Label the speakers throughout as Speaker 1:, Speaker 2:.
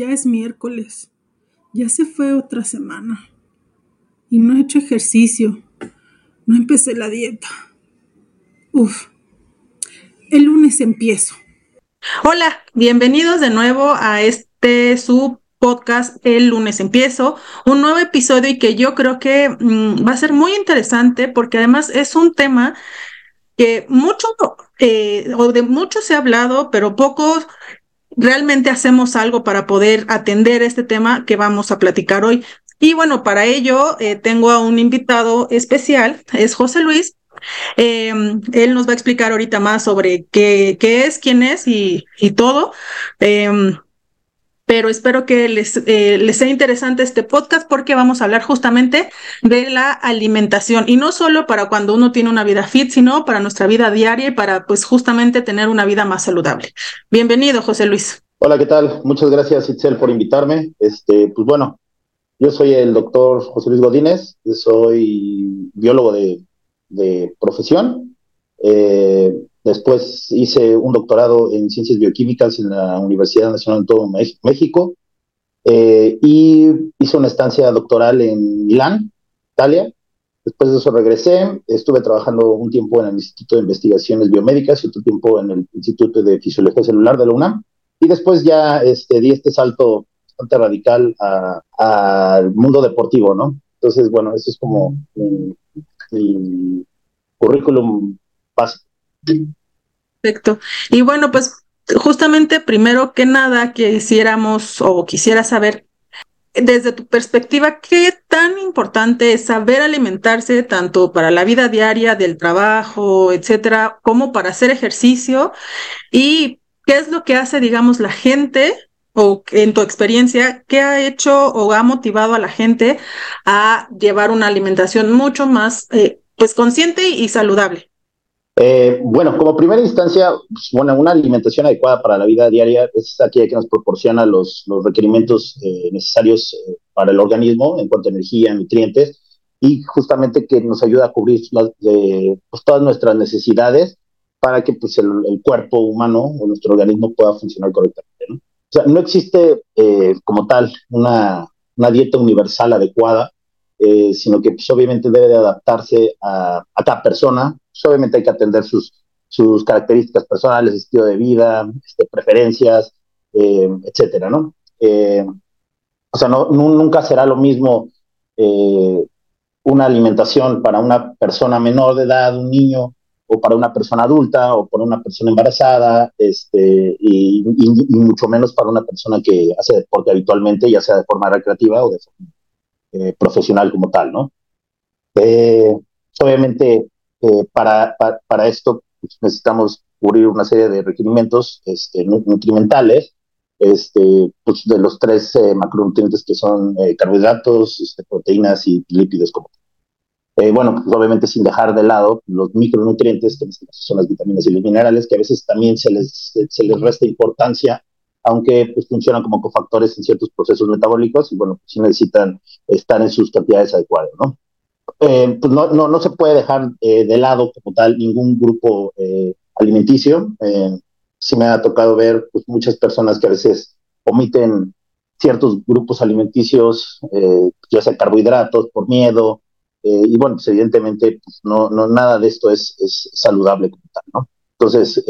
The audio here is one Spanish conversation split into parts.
Speaker 1: ya es miércoles, ya se fue otra semana. Y no he hecho ejercicio, no empecé la dieta. Uf, el lunes empiezo.
Speaker 2: Hola, bienvenidos de nuevo a este su podcast El lunes empiezo, un nuevo episodio y que yo creo que mm, va a ser muy interesante porque además es un tema que mucho eh, o de mucho se ha hablado, pero pocos realmente hacemos algo para poder atender este tema que vamos a platicar hoy. Y bueno, para ello eh, tengo a un invitado especial, es José Luis. Em, él nos va a explicar ahorita más sobre qué, qué es, quién es y, y todo. Em, pero espero que les, eh, les sea interesante este podcast porque vamos a hablar justamente de la alimentación y no solo para cuando uno tiene una vida fit, sino para nuestra vida diaria y para pues justamente tener una vida más saludable. Bienvenido, José Luis.
Speaker 3: Hola, ¿qué tal? Muchas gracias, Itzel, por invitarme. Este, pues bueno, yo soy el doctor José Luis Godínez, soy biólogo de, de profesión. Eh, Después hice un doctorado en ciencias bioquímicas en la Universidad Nacional de todo México eh, y hice una estancia doctoral en Milán, Italia. Después de eso regresé, estuve trabajando un tiempo en el Instituto de Investigaciones Biomédicas y otro tiempo en el Instituto de Fisiología Celular de la UNAM. Y después ya este, di este salto bastante radical al mundo deportivo, ¿no? Entonces, bueno, eso es como mi, mi currículum básico.
Speaker 2: Perfecto. Y bueno, pues justamente primero que nada quisiéramos o quisiera saber desde tu perspectiva, ¿qué tan importante es saber alimentarse tanto para la vida diaria del trabajo, etcétera, como para hacer ejercicio? ¿Y qué es lo que hace, digamos, la gente o en tu experiencia, qué ha hecho o ha motivado a la gente a llevar una alimentación mucho más, eh, pues, consciente y saludable?
Speaker 3: Eh, bueno, como primera instancia, pues, bueno, una alimentación adecuada para la vida diaria es aquella que nos proporciona los, los requerimientos eh, necesarios eh, para el organismo en cuanto a energía, nutrientes, y justamente que nos ayuda a cubrir pues, todas nuestras necesidades para que pues, el, cuerpo humano o nuestro organismo pueda funcionar correctamente. ¿no? O sea, no existe como tal una, una dieta universal adecuada, sino que pues, obviamente debe de adaptarse a, a cada persona, pues, obviamente hay que atender sus, sus características personales, estilo de vida, este, preferencias, eh, etcétera, ¿no? Eh, o sea, no, nunca será lo mismo eh, una alimentación para una persona menor de edad, un niño, o para una persona adulta, o para una persona embarazada, este, y, mucho menos para una persona que hace deporte habitualmente, ya sea de forma recreativa o de forma profesional como tal, ¿no? obviamente eh, para, para, esto pues, necesitamos cubrir una serie de requerimientos este, nutrimentales, este, pues, de los tres eh, macronutrientes que son eh, carbohidratos, este, proteínas y lípidos. Como. bueno, pues obviamente sin dejar de lado los micronutrientes, que este son las vitaminas y los minerales, que a veces también se les, se les resta importancia, aunque pues, funcionan como cofactores en ciertos procesos metabólicos y bueno, pues sí necesitan estar en sus cantidades adecuadas, ¿no? Eh, pues no, no, no, se puede dejar eh, de lado como tal ningún grupo eh, alimenticio. sí me ha tocado ver pues, muchas personas que a veces omiten ciertos grupos alimenticios, ya sea carbohidratos, por miedo, y bueno, pues evidentemente pues, no, no, nada de esto es, es saludable como tal, ¿no? Entonces,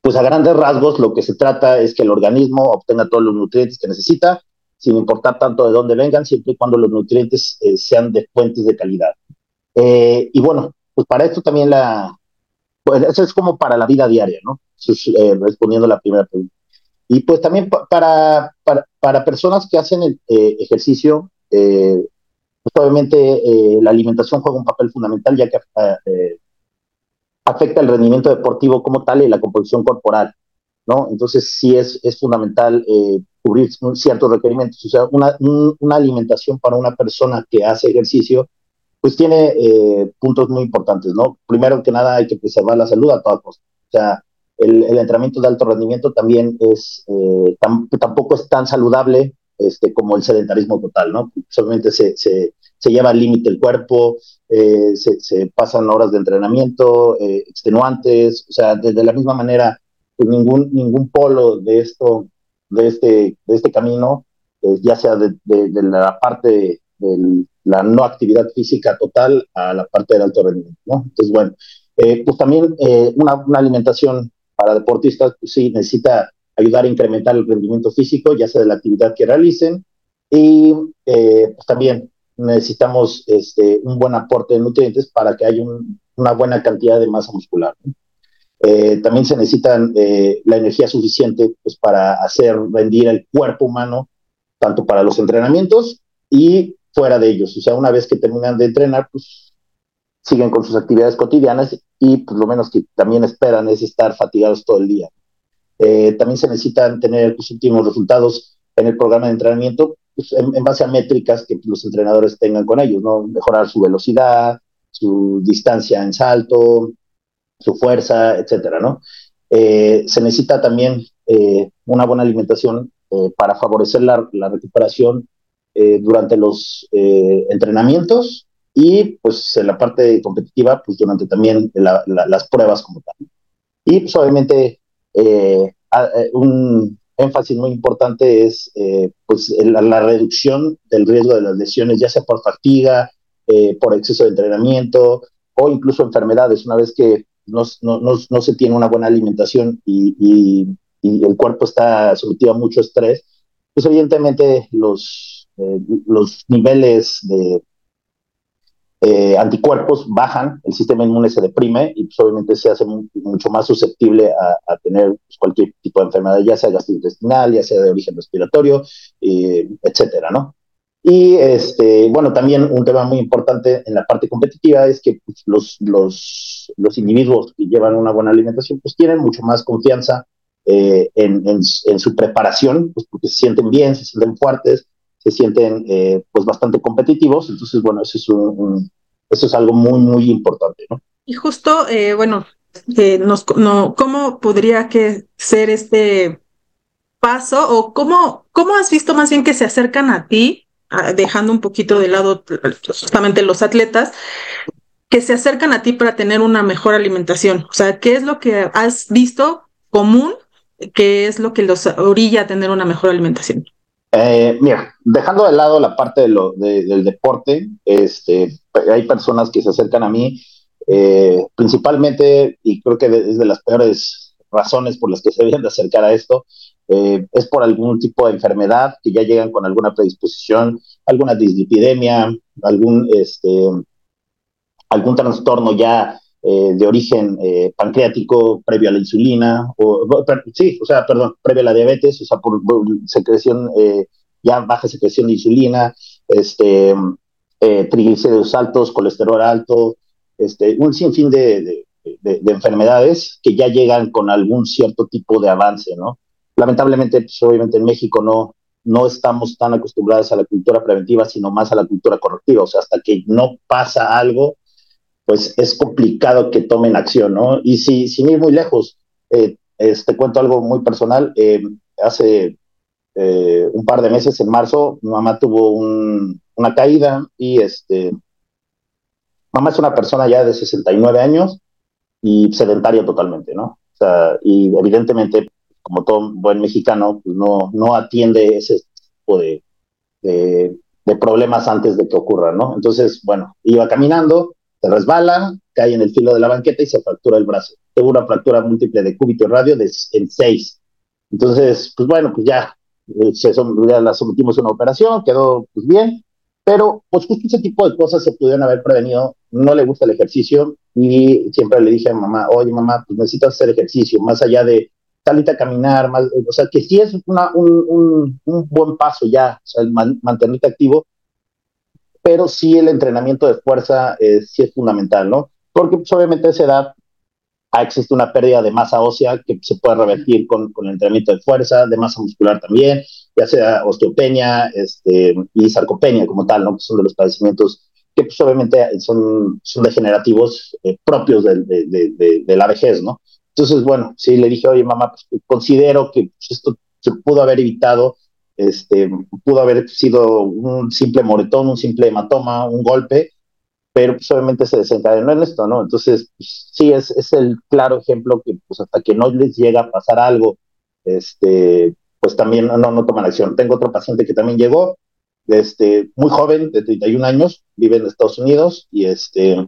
Speaker 3: pues a grandes rasgos lo que se trata es que el organismo obtenga todos los nutrientes que necesita sin importar tanto de dónde vengan, siempre y cuando los nutrientes eh, sean de fuentes de calidad. Eh, y bueno, pues para esto también la, eso es como para la vida diaria, ¿no? Eh, respondiendo a la primera pregunta. Y pues también para, para, para personas que hacen el ejercicio, pues obviamente la alimentación juega un papel fundamental ya que afecta el rendimiento deportivo como tal y la composición corporal, ¿no? Entonces sí es, es fundamental cubrir ciertos requerimientos. O sea, una, una alimentación para una persona que hace ejercicio, pues tiene eh, puntos muy importantes, ¿no? Primero que nada hay que preservar la salud a toda costa. O sea, el, el entrenamiento de alto rendimiento también es, eh, tampoco es tan saludable este, como el sedentarismo total, ¿no? Solamente se, se, se lleva al límite el cuerpo, eh, se, se, pasan horas de entrenamiento extenuantes, o sea, de, la misma manera, pues ningún, ningún polo de esto de este, de este camino, eh, ya sea de, la parte de la no actividad física total a la parte del alto rendimiento, ¿no? Entonces, bueno, eh, pues también eh, una, una, alimentación para deportistas, pues sí, necesita ayudar a incrementar el rendimiento físico, ya sea de la actividad que realicen, y pues también necesitamos este, un buen aporte de nutrientes para que haya una buena cantidad de masa muscular. También se necesita la energía suficiente pues, para hacer rendir el cuerpo humano tanto para los entrenamientos y fuera de ellos. O sea, una vez que terminan de entrenar, pues siguen con sus actividades cotidianas y pues lo menos que también esperan es estar fatigados todo el día. Eh, también se necesitan tener los últimos resultados en el programa de entrenamiento pues, en, base a métricas que los entrenadores tengan con ellos, ¿no? Mejorar su velocidad, su distancia en salto, su fuerza, etcétera, ¿no? Eh, se necesita también eh, una buena alimentación eh, para favorecer la, recuperación durante los entrenamientos y pues en la parte competitiva, pues durante también las pruebas como tal. Y pues obviamente un énfasis muy importante es pues la, reducción del riesgo de las lesiones, ya sea por fatiga, por exceso de entrenamiento o incluso enfermedades, una vez que no, no, no, se tiene una buena alimentación y, y el cuerpo está sometido a mucho estrés, pues evidentemente los, eh, los niveles de eh, anticuerpos bajan, el sistema inmune se deprime y pues obviamente se hace mucho más susceptible a, tener pues, cualquier tipo de enfermedad, ya sea gastrointestinal, ya sea de origen respiratorio, eh, etcétera, ¿no? Y este, bueno, también un tema muy importante en la parte competitiva es que pues, los, los, los individuos que llevan una buena alimentación pues tienen mucho más confianza eh, en, en, su preparación, pues porque se sienten bien, se sienten fuertes, se sienten eh, pues bastante competitivos. Entonces, bueno, eso es, un, eso es algo muy, muy importante, ¿no?
Speaker 2: Y justo, eh, bueno, nos, no, ¿cómo podría que ser este paso o cómo, cómo has visto más bien que se acercan a ti, dejando un poquito de lado justamente los atletas, que se acercan a ti para tener una mejor alimentación? O sea, ¿qué es lo que has visto común ¿Qué es lo que los orilla a tener una mejor alimentación?
Speaker 3: Eh, mira, dejando de lado la parte de lo, del deporte, este, hay personas que se acercan a mí, eh, principalmente, y creo que es de las peores razones por las que se deben de acercar a esto, eh, es por algún tipo de enfermedad que ya llegan con alguna predisposición, alguna dislipidemia, algún, este, algún trastorno ya eh, de origen eh, pancreático previo a la insulina, o, sí, o sea, perdón, previo a la diabetes, o sea, por, secreción, eh, ya baja secreción de insulina, este, triglicéridos altos, colesterol alto, este, un sinfín de, de, enfermedades que ya llegan con algún cierto tipo de avance, ¿no? Lamentablemente, pues, obviamente en México no, no estamos tan acostumbrados a la cultura preventiva, sino más a la cultura correctiva. O sea, hasta que no pasa algo, pues es complicado que tomen acción, ¿no? Y si, sin ir muy lejos, eh, este, cuento algo muy personal. Eh, hace eh, un par de meses, en marzo, mi mamá tuvo una caída y este, mamá es una persona ya de 69 años y sedentaria totalmente, ¿no? O sea, y evidentemente, como todo buen mexicano, pues no, no atiende ese tipo de, de, de problemas antes de que ocurra, ¿no? Entonces, bueno, iba caminando, se resbala, cae en el filo de la banqueta y se fractura el brazo. Tuvo una fractura múltiple de cúbito y radio de, en seis. Entonces, pues bueno, pues ya, eh, se, ya la sometimos a una operación, quedó pues bien, pero pues justo ese tipo de cosas se pudieron haber prevenido. No le gusta el ejercicio y siempre le dije a mamá, oye mamá, pues necesitas hacer ejercicio, más allá de salir a caminar, más, o sea, que sí es una, un, un, buen paso ya, o sea, el mantenerte activo, pero sí el entrenamiento de fuerza eh, sí es fundamental, ¿no? Porque pues, obviamente a esa edad existe una pérdida de masa ósea que se puede revertir con, con, el entrenamiento de fuerza, de masa muscular también, ya sea osteopenia este, y sarcopenia como tal, ¿no? Que son de los padecimientos que pues, obviamente son, son degenerativos eh, propios de, de, de, de, la vejez, ¿no? Entonces, bueno, sí le dije, oye, mamá, pues, considero que pues, esto se pudo haber evitado este, pudo haber sido un simple moretón, un simple hematoma, un golpe, pero pues obviamente se desencadenó en esto, ¿no? Entonces, pues, sí, es, es el claro ejemplo que pues hasta que no les llega a pasar algo, este, pues también no, no toman acción. Tengo otro paciente que también llegó, este, muy joven, de 31 años, vive en Estados Unidos y, este,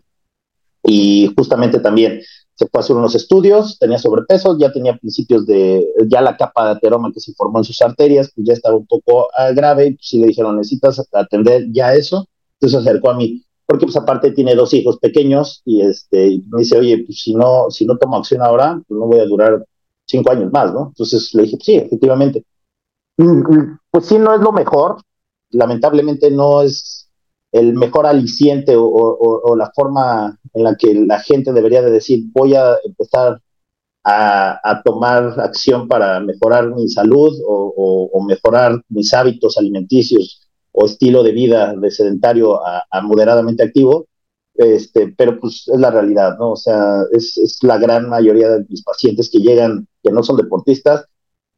Speaker 3: y justamente también se fue a hacer unos estudios, tenía sobrepeso, ya tenía principios de, ya la capa de ateroma que se formó en sus arterias, pues ya estaba un poco ah, grave, y pues sí le dijeron, necesitas atender ya eso, entonces se acercó a mí, porque pues aparte tiene dos hijos pequeños, y este, me dice, oye, pues si no, si no tomo acción ahora, pues no voy a durar cinco años más, ¿no? Entonces le dije, sí, efectivamente. Mm, mm, pues sí, no es lo mejor, lamentablemente no es el mejor aliciente o, la forma en la que la gente debería de decir voy a empezar a, tomar acción para mejorar mi salud o, mejorar mis hábitos alimenticios o estilo de vida de sedentario a, moderadamente activo, este, pero pues es la realidad, ¿no? O sea, es, la gran mayoría de mis pacientes que llegan, que no son deportistas,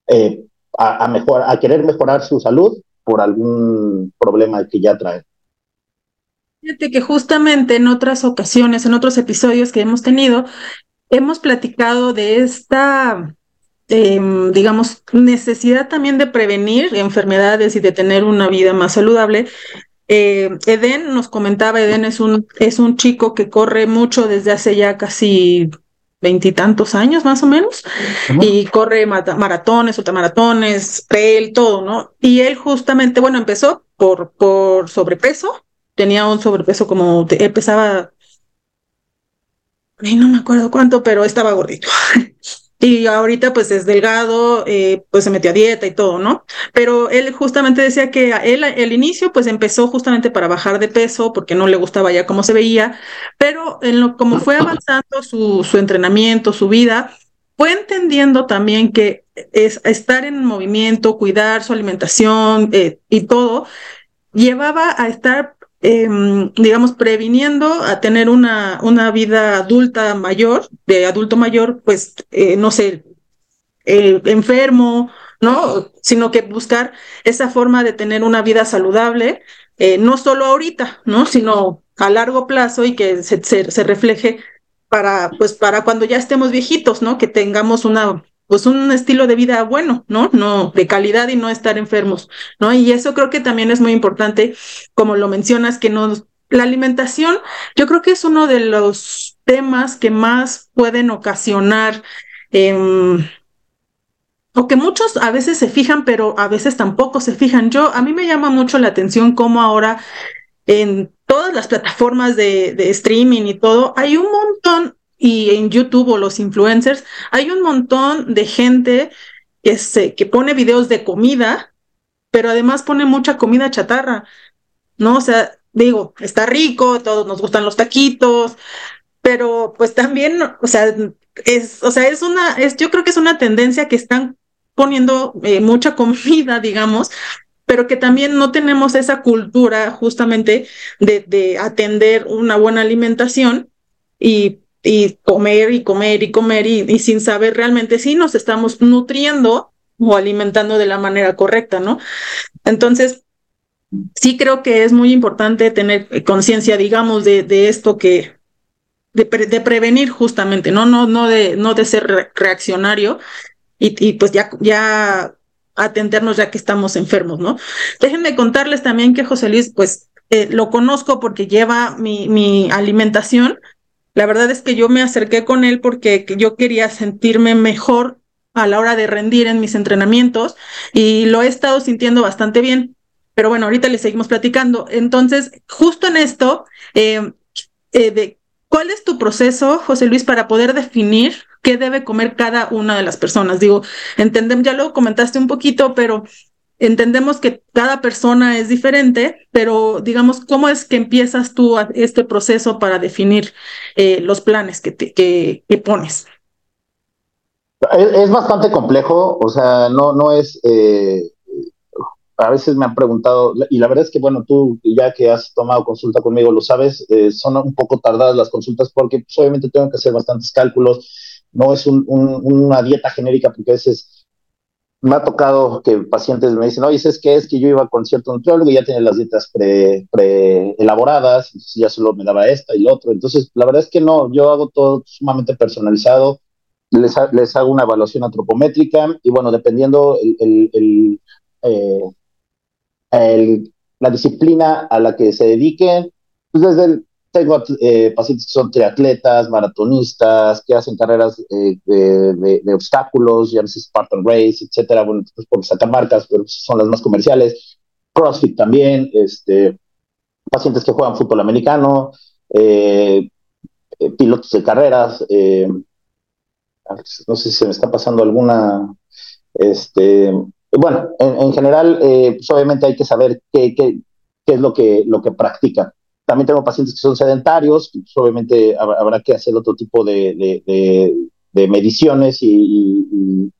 Speaker 3: eh, a, a, a querer mejorar su salud por algún problema que ya traen.
Speaker 2: Fíjate que justamente en otras ocasiones, en otros episodios que hemos tenido, hemos platicado de esta, em, digamos, necesidad también de prevenir enfermedades y de tener una vida más saludable. Eh, Eden nos comentaba, Eden es un, es un chico que corre mucho desde hace ya casi veintitantos años más o menos, y corre maratones, ultramaratones, trail, todo, ¿no? Y él justamente, bueno, empezó por, por sobrepeso, tenía un sobrepeso como, él pesaba, no me acuerdo cuánto, pero estaba gordito. Y ahorita pues es delgado, eh, pues se metió a dieta y todo, ¿no? Pero él justamente decía que él el inicio pues empezó justamente para bajar de peso porque no le gustaba ya cómo se veía, pero en lo como fue avanzando su, su entrenamiento, su vida, fue entendiendo también que es estar en movimiento, cuidar su alimentación eh, y todo, llevaba a estar Em, digamos, previniendo a tener una, una vida adulta mayor, de adulto mayor, pues, eh, no sé, eh, enfermo, ¿no? Sino que buscar esa forma de tener una vida saludable, eh, no solo ahorita, ¿no? Sino a largo plazo y que se, se refleje para, pues, para cuando ya estemos viejitos, ¿no? Que tengamos una pues un estilo de vida bueno, ¿no? No de calidad y no estar enfermos, ¿no? Y eso creo que también es muy importante, como lo mencionas, que nos la alimentación, yo creo que es uno de los temas que más pueden ocasionar eh, o que muchos a veces se fijan, pero a veces tampoco se fijan. Yo, a mí me llama mucho la atención cómo ahora en todas las plataformas de streaming y todo, hay un montón y en YouTube o los influencers, hay un montón de gente que, se, que pone videos de comida, pero además pone mucha comida chatarra, ¿no? O sea, digo, está rico, todos nos gustan los taquitos, pero pues también, o sea, es, o sea, es una, es, yo creo que es una tendencia que están poniendo eh, mucha comida, digamos, pero que también no tenemos esa cultura justamente de, de atender una buena alimentación y y comer y comer y comer y, sin saber realmente si nos estamos nutriendo o alimentando de la manera correcta, ¿no? Entonces, sí creo que es muy importante tener conciencia, digamos, de, de esto que, de, de, prevenir justamente, ¿no? No, no, de, no de ser reaccionario y, y, pues ya, ya atendernos ya que estamos enfermos, ¿no? Déjenme contarles también que José Luis, pues eh, lo conozco porque lleva mi, mi alimentación la verdad es que yo me acerqué con él porque yo quería sentirme mejor a la hora de rendir en mis entrenamientos y lo he estado sintiendo bastante bien. Pero bueno, ahorita le seguimos platicando. Entonces, justo en esto, eh, eh, de, ¿cuál es tu proceso, José Luis, para poder definir qué debe comer cada una de las personas? Digo, entendemos, ya lo comentaste un poquito, pero entendemos que cada persona es diferente, pero digamos, ¿cómo es que empiezas tú este proceso para definir eh, los planes que, que, pones?
Speaker 3: Es, bastante complejo, o sea, no, no es, eh, a veces me han preguntado, y la verdad es que, bueno, tú ya que has tomado consulta conmigo, lo sabes, eh, son un poco tardadas las consultas porque pues, obviamente tengo que hacer bastantes cálculos, no es una dieta genérica porque a veces me ha tocado que pacientes me dicen, oye, ¿es que es que yo iba con cierto nutriólogo y ya tenía las dietas pre, pre elaboradas, ya solo me daba esta y lo otro. Entonces, la verdad es que no, yo hago todo sumamente personalizado. les, les, hago una evaluación antropométrica y bueno, dependiendo el, el, el, la disciplina a la que se dediquen, pues desde el, tengo eh, pacientes que son triatletas, maratonistas, que hacen carreras eh, de, de, obstáculos, ya veces Spartan Race, etcétera, bueno, pues por sacar marcas, pero son las más comerciales. CrossFit también, este, pacientes que juegan fútbol americano, eh, pilotos de carreras, no sé si se me está pasando alguna, este, bueno, en, general, pues obviamente hay que saber qué, qué es lo que, lo que practican. También tengo pacientes que son sedentarios, pues obviamente habrá que hacer otro tipo de, de, mediciones y,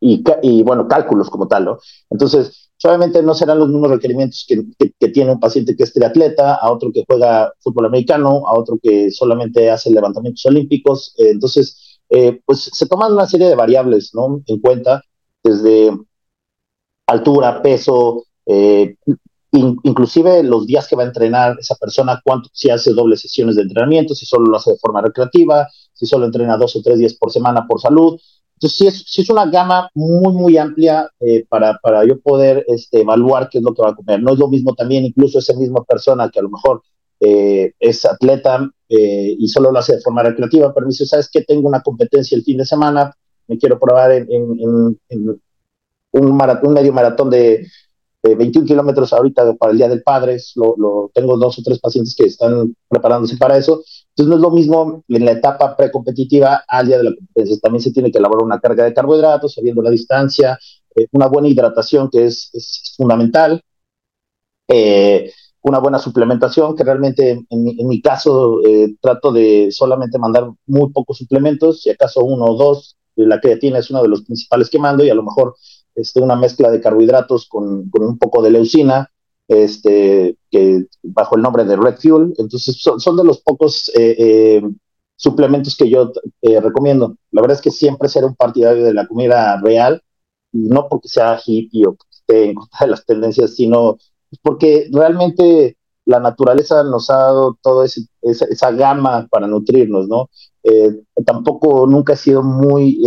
Speaker 3: y, y, bueno, cálculos como tal, ¿no? Entonces, obviamente no serán los mismos requerimientos que, que, tiene un paciente que es triatleta, a otro que juega fútbol americano, a otro que solamente hace levantamientos olímpicos. Eh, entonces, eh, pues se toman una serie de variables, ¿no? En cuenta, desde altura, peso, eh, inclusive los días que va a entrenar esa persona, cuánto, si hace dobles sesiones de entrenamiento, si solo lo hace de forma recreativa, si solo entrena dos o tres días por semana por salud. Entonces, sí es, sí es una gama muy, muy amplia eh, para, para yo poder este, evaluar qué es lo que va a comer. No es lo mismo también, incluso esa misma persona que a lo mejor eh, es atleta eh, y solo lo hace de forma recreativa, pero me dice, ¿sabes qué? Tengo una competencia el fin de semana, me quiero probar en, un, un medio maratón de 21 kilómetros ahorita para el Día del Padre, lo, tengo dos o tres pacientes que están preparándose para eso. Entonces no es lo mismo en la etapa precompetitiva al día de la competencia. También se tiene que elaborar una carga de carbohidratos, sabiendo la distancia, eh, una buena hidratación que es, fundamental, eh, una buena suplementación, que realmente en, mi caso eh, trato de solamente mandar muy pocos suplementos, si acaso uno o dos, la creatina es uno de los principales que mando y a lo mejor este, una mezcla de carbohidratos con, con, un poco de leucina, este, que bajo el nombre de Red Fuel. Entonces, son, de los pocos eh, eh, suplementos que yo eh, recomiendo. La verdad es que siempre seré un partidario de la comida real, no porque sea hippie o porque esté en contra de las tendencias, sino porque realmente la naturaleza nos ha dado toda esa, esa, gama para nutrirnos, ¿no? tampoco nunca he sido muy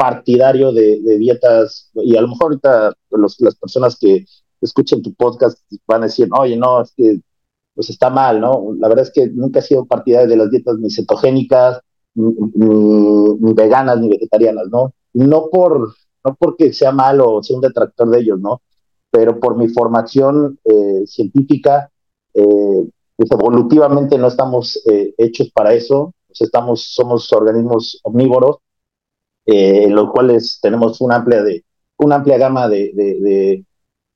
Speaker 3: partidario de, dietas, y a lo mejor ahorita las personas que escuchen tu podcast van a decir, oye, no, es que pues está mal, ¿no? La verdad es que nunca he sido partidario de las dietas ni cetogénicas, ni, veganas, ni vegetarianas, ¿no? No, por, no porque sea malo o sea un detractor de ellos, ¿no? Pero por mi formación eh, científica, eh, pues evolutivamente no estamos eh, hechos para eso, estamos, somos organismos omnívoros eh, en los cuales tenemos una amplia, de, una amplia gama de, de,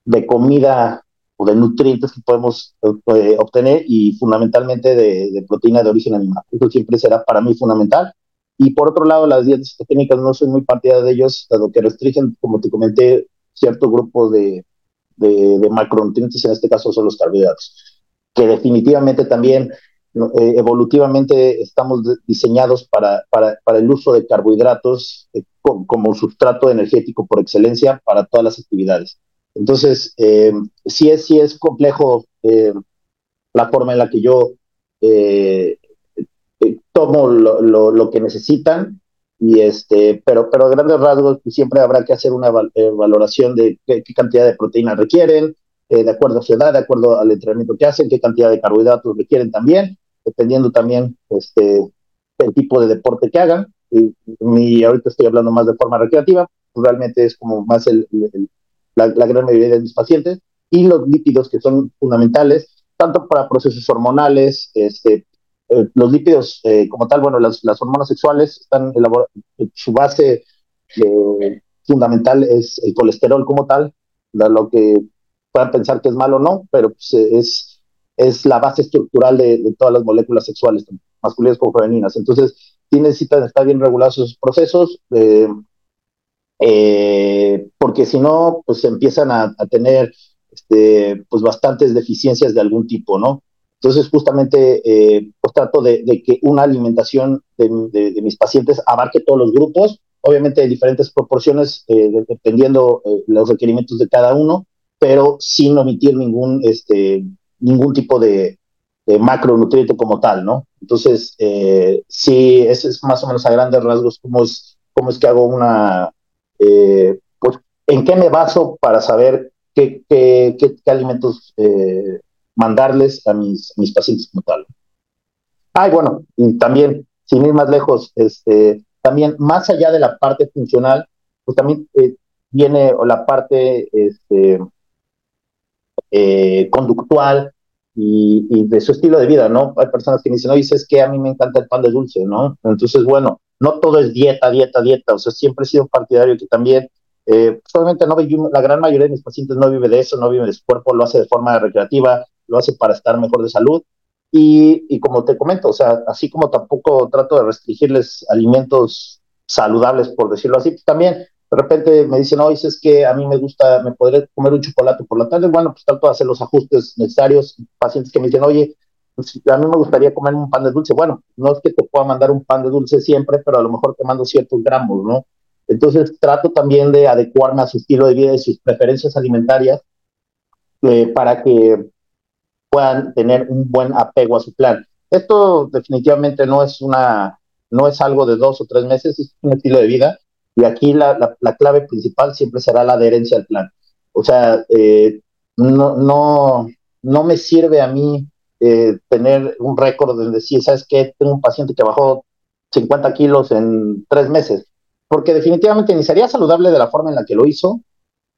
Speaker 3: de, comida o de nutrientes que podemos eh, obtener y fundamentalmente de, proteína de origen animal. Eso siempre será para mí fundamental. Y por otro lado, las dietas cetogénicas no soy muy partida de ellos, dado que restringen, como te comenté, cierto grupo de, de, macronutrientes, en este caso son los carbohidratos, que definitivamente también eh, evolutivamente estamos diseñados para, para, para, el uso de carbohidratos eh, como, sustrato energético por excelencia para todas las actividades. Entonces, eh, sí, es, sí es complejo la forma en la que yo tomo lo, lo, lo, que necesitan, y este, pero, pero a grandes rasgos pues, siempre habrá que hacer una valoración de qué, qué cantidad de proteínas requieren, de acuerdo a su edad, de acuerdo al entrenamiento que hacen, qué cantidad de carbohidratos requieren también, dependiendo también este, el tipo de deporte que hagan. Y, ahorita estoy hablando más de forma recreativa, realmente es como más el, la, gran mayoría de mis pacientes. Y los lípidos que son fundamentales, tanto para procesos hormonales, este, eh, los lípidos eh, como tal, bueno, las, las hormonas sexuales están su base eh, fundamental es el colesterol como tal, lo que puedan pensar que es malo o no, pero pues, es es la base estructural de, todas las moléculas sexuales, masculinas como femeninas. Entonces, sí necesitan estar bien regulados esos procesos, eh, eh, porque si no, pues empiezan a, tener este, pues bastantes deficiencias de algún tipo, ¿no? Entonces, justamente, eh, pues trato de, que una alimentación de, mis pacientes abarque todos los grupos, obviamente de diferentes proporciones, dependiendo los requerimientos de cada uno, pero sin omitir ningún este, ningún tipo de, macronutriente como tal, ¿no? Entonces, eh, sí, ese es más o menos a grandes rasgos cómo es, cómo es que hago una, eh, pues, en qué me baso para saber qué, qué, qué, alimentos eh, mandarles a mis, mis pacientes como tal. Ah, bueno, y también, sin ir más lejos, este, también más allá de la parte funcional, pues también viene la parte este, conductual y, y, de su estilo de vida, ¿no? Hay personas que me dicen, oye, es que a mí me encanta el pan de dulce, ¿no? Entonces, bueno, no todo es dieta, dieta, dieta, o sea, siempre he sido partidario que también eh, solamente no la gran mayoría de mis pacientes no vive de eso, no vive de su cuerpo, lo hace de forma recreativa, lo hace para estar mejor de salud. Y, y, como te comento, o sea, así como tampoco trato de restringirles alimentos saludables, por decirlo así, pues también de repente me dicen, oye, es que a mí me gusta, me podré comer un chocolate por la tarde. Bueno, pues trato de hacer los ajustes necesarios. Pacientes que me dicen, oye, pues a mí me gustaría comer un pan de dulce. Bueno, no es que te pueda mandar un pan de dulce siempre, pero a lo mejor te mando ciertos gramos, ¿no? Entonces trato también de adecuarme a su estilo de vida y sus preferencias alimentarias eh, para que puedan tener un buen apego a su plan. Esto definitivamente no es una, no es algo de dos o tres meses, es un estilo de vida y aquí la, la, clave principal siempre será la adherencia al plan. O sea, eh, no, no, no me sirve a mí eh, tener un récord de decir, ¿sabes qué? Tengo un paciente que bajó 50 kilos en tres meses porque definitivamente ni sería saludable de la forma en la que lo hizo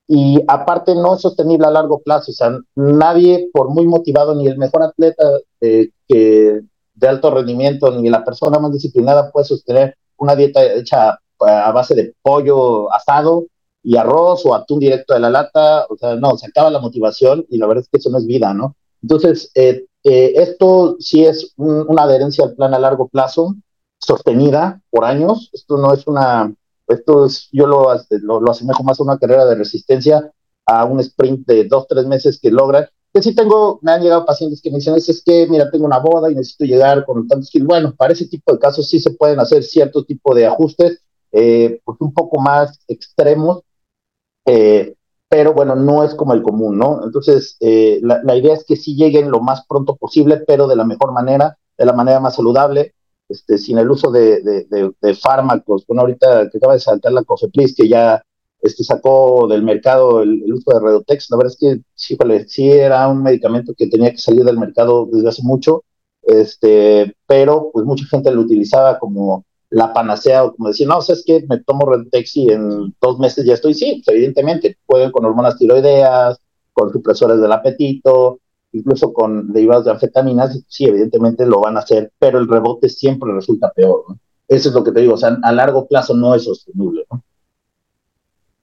Speaker 3: y aparte no es sostenible a largo plazo. O sea, nadie, por muy motivado, ni el mejor atleta eh, que de alto rendimiento, ni la persona más disciplinada puede sostener una dieta hecha a base de pollo asado y arroz o atún directo de la lata. O sea, no, se acaba la motivación y la verdad es que eso no es vida, ¿no? Entonces, eh, eh, esto sí es una adherencia al plan a largo plazo, sostenida por años. Esto no es una esto es, yo lo, lo, lo, asemejo más a una carrera de resistencia, a un sprint de dos, tres meses que logran. Que sí tengo, me han llegado pacientes que me dicen, es, que, mira, tengo una boda y necesito llegar con tantos kilos. Bueno, para ese tipo de casos sí se pueden hacer cierto tipo de ajustes, eh, pues un poco más extremos, eh, pero bueno, no es como el común, ¿no? Entonces, eh, la, la, idea es que sí lleguen lo más pronto posible, pero de la mejor manera, de la manera más saludable, este, sin el uso de, de, de, fármacos. Bueno, ahorita que acaba de saltar la Cofepris, que ya este, sacó del mercado el, uso de Redotex, la verdad es que sí, sí era un medicamento que tenía que salir del mercado desde hace mucho, este, pero pues mucha gente lo utilizaba como la panacea o como decir, no, es que me tomo Redotex y en dos meses ya estoy, sí, pues, evidentemente, pueden con hormonas tiroideas, con supresores del apetito, incluso con derivados de anfetaminas, sí, evidentemente lo van a hacer, pero el rebote siempre resulta peor. ¿no? Eso es lo que te digo, o sea, a largo plazo no es sostenible. ¿no?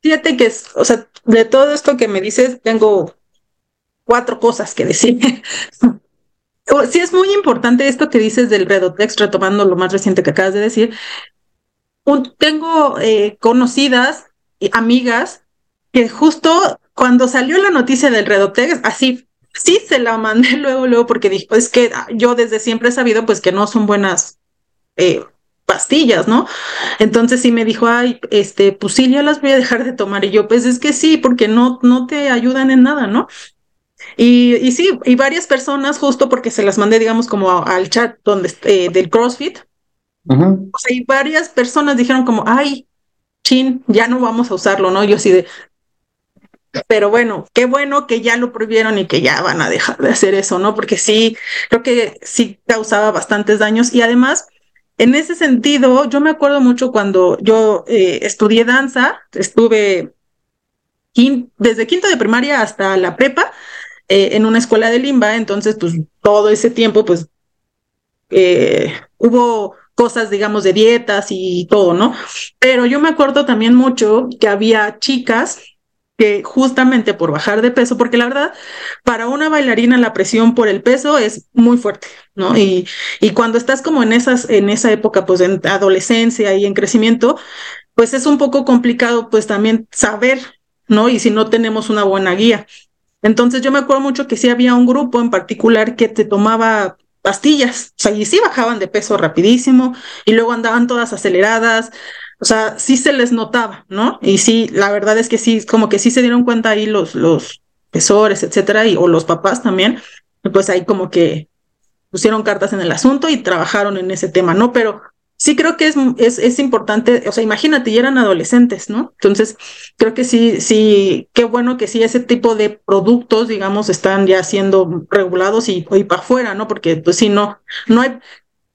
Speaker 2: Fíjate que, es, o sea, de todo esto que me dices, tengo cuatro cosas que decir. sí es muy importante esto que dices del Redotex, retomando lo más reciente que acabas de decir. Tengo eh, conocidas y amigas que justo cuando salió la noticia del Redotex, así sí se la mandé luego, luego, porque dijo, es que yo desde siempre he sabido pues que no son buenas eh, pastillas, ¿no? Entonces sí me dijo, ay, este, pues sí, ya las voy a dejar de tomar. Y yo, pues es que sí, porque no, no te ayudan en nada, ¿no? Y, y sí, y varias personas, justo porque se las mandé, digamos, como al chat donde, eh, del CrossFit, o sea, y varias personas dijeron como, ay, chin, ya no vamos a usarlo, ¿no? Yo así de, pero bueno, qué bueno que ya lo prohibieron y que ya van a dejar de hacer eso, ¿no? Porque sí, creo que sí causaba bastantes daños y además, en ese sentido, yo me acuerdo mucho cuando yo eh, estudié danza, estuve desde quinto de primaria hasta la prepa eh, en una escuela de limba, entonces pues todo ese tiempo pues eh, hubo cosas, digamos, de dietas y todo, ¿no? Pero yo me acuerdo también mucho que había chicas que justamente por bajar de peso, porque la verdad, para una bailarina la presión por el peso es muy fuerte, ¿no? Y, y cuando estás como en, esas, en esa época, pues en adolescencia y en crecimiento, pues es un poco complicado pues también saber, ¿no? Y si no tenemos una buena guía. Entonces yo me acuerdo mucho que sí había un grupo en particular que te tomaba pastillas, o sea, y sí bajaban de peso rapidísimo y luego andaban todas aceleradas, o sea, sí se les notaba, ¿no? Y sí, la verdad es que sí, como que sí se dieron cuenta ahí los, los profesores, etcétera, y, o los papás también, pues ahí como que pusieron cartas en el asunto y trabajaron en ese tema, ¿no? Pero sí creo que es, es, es, importante, o sea, imagínate, ya eran adolescentes, ¿no? Entonces, creo que sí, sí, qué bueno que sí ese tipo de productos, digamos, están ya siendo regulados y, y para afuera, ¿no? Porque, pues sí, no, no hay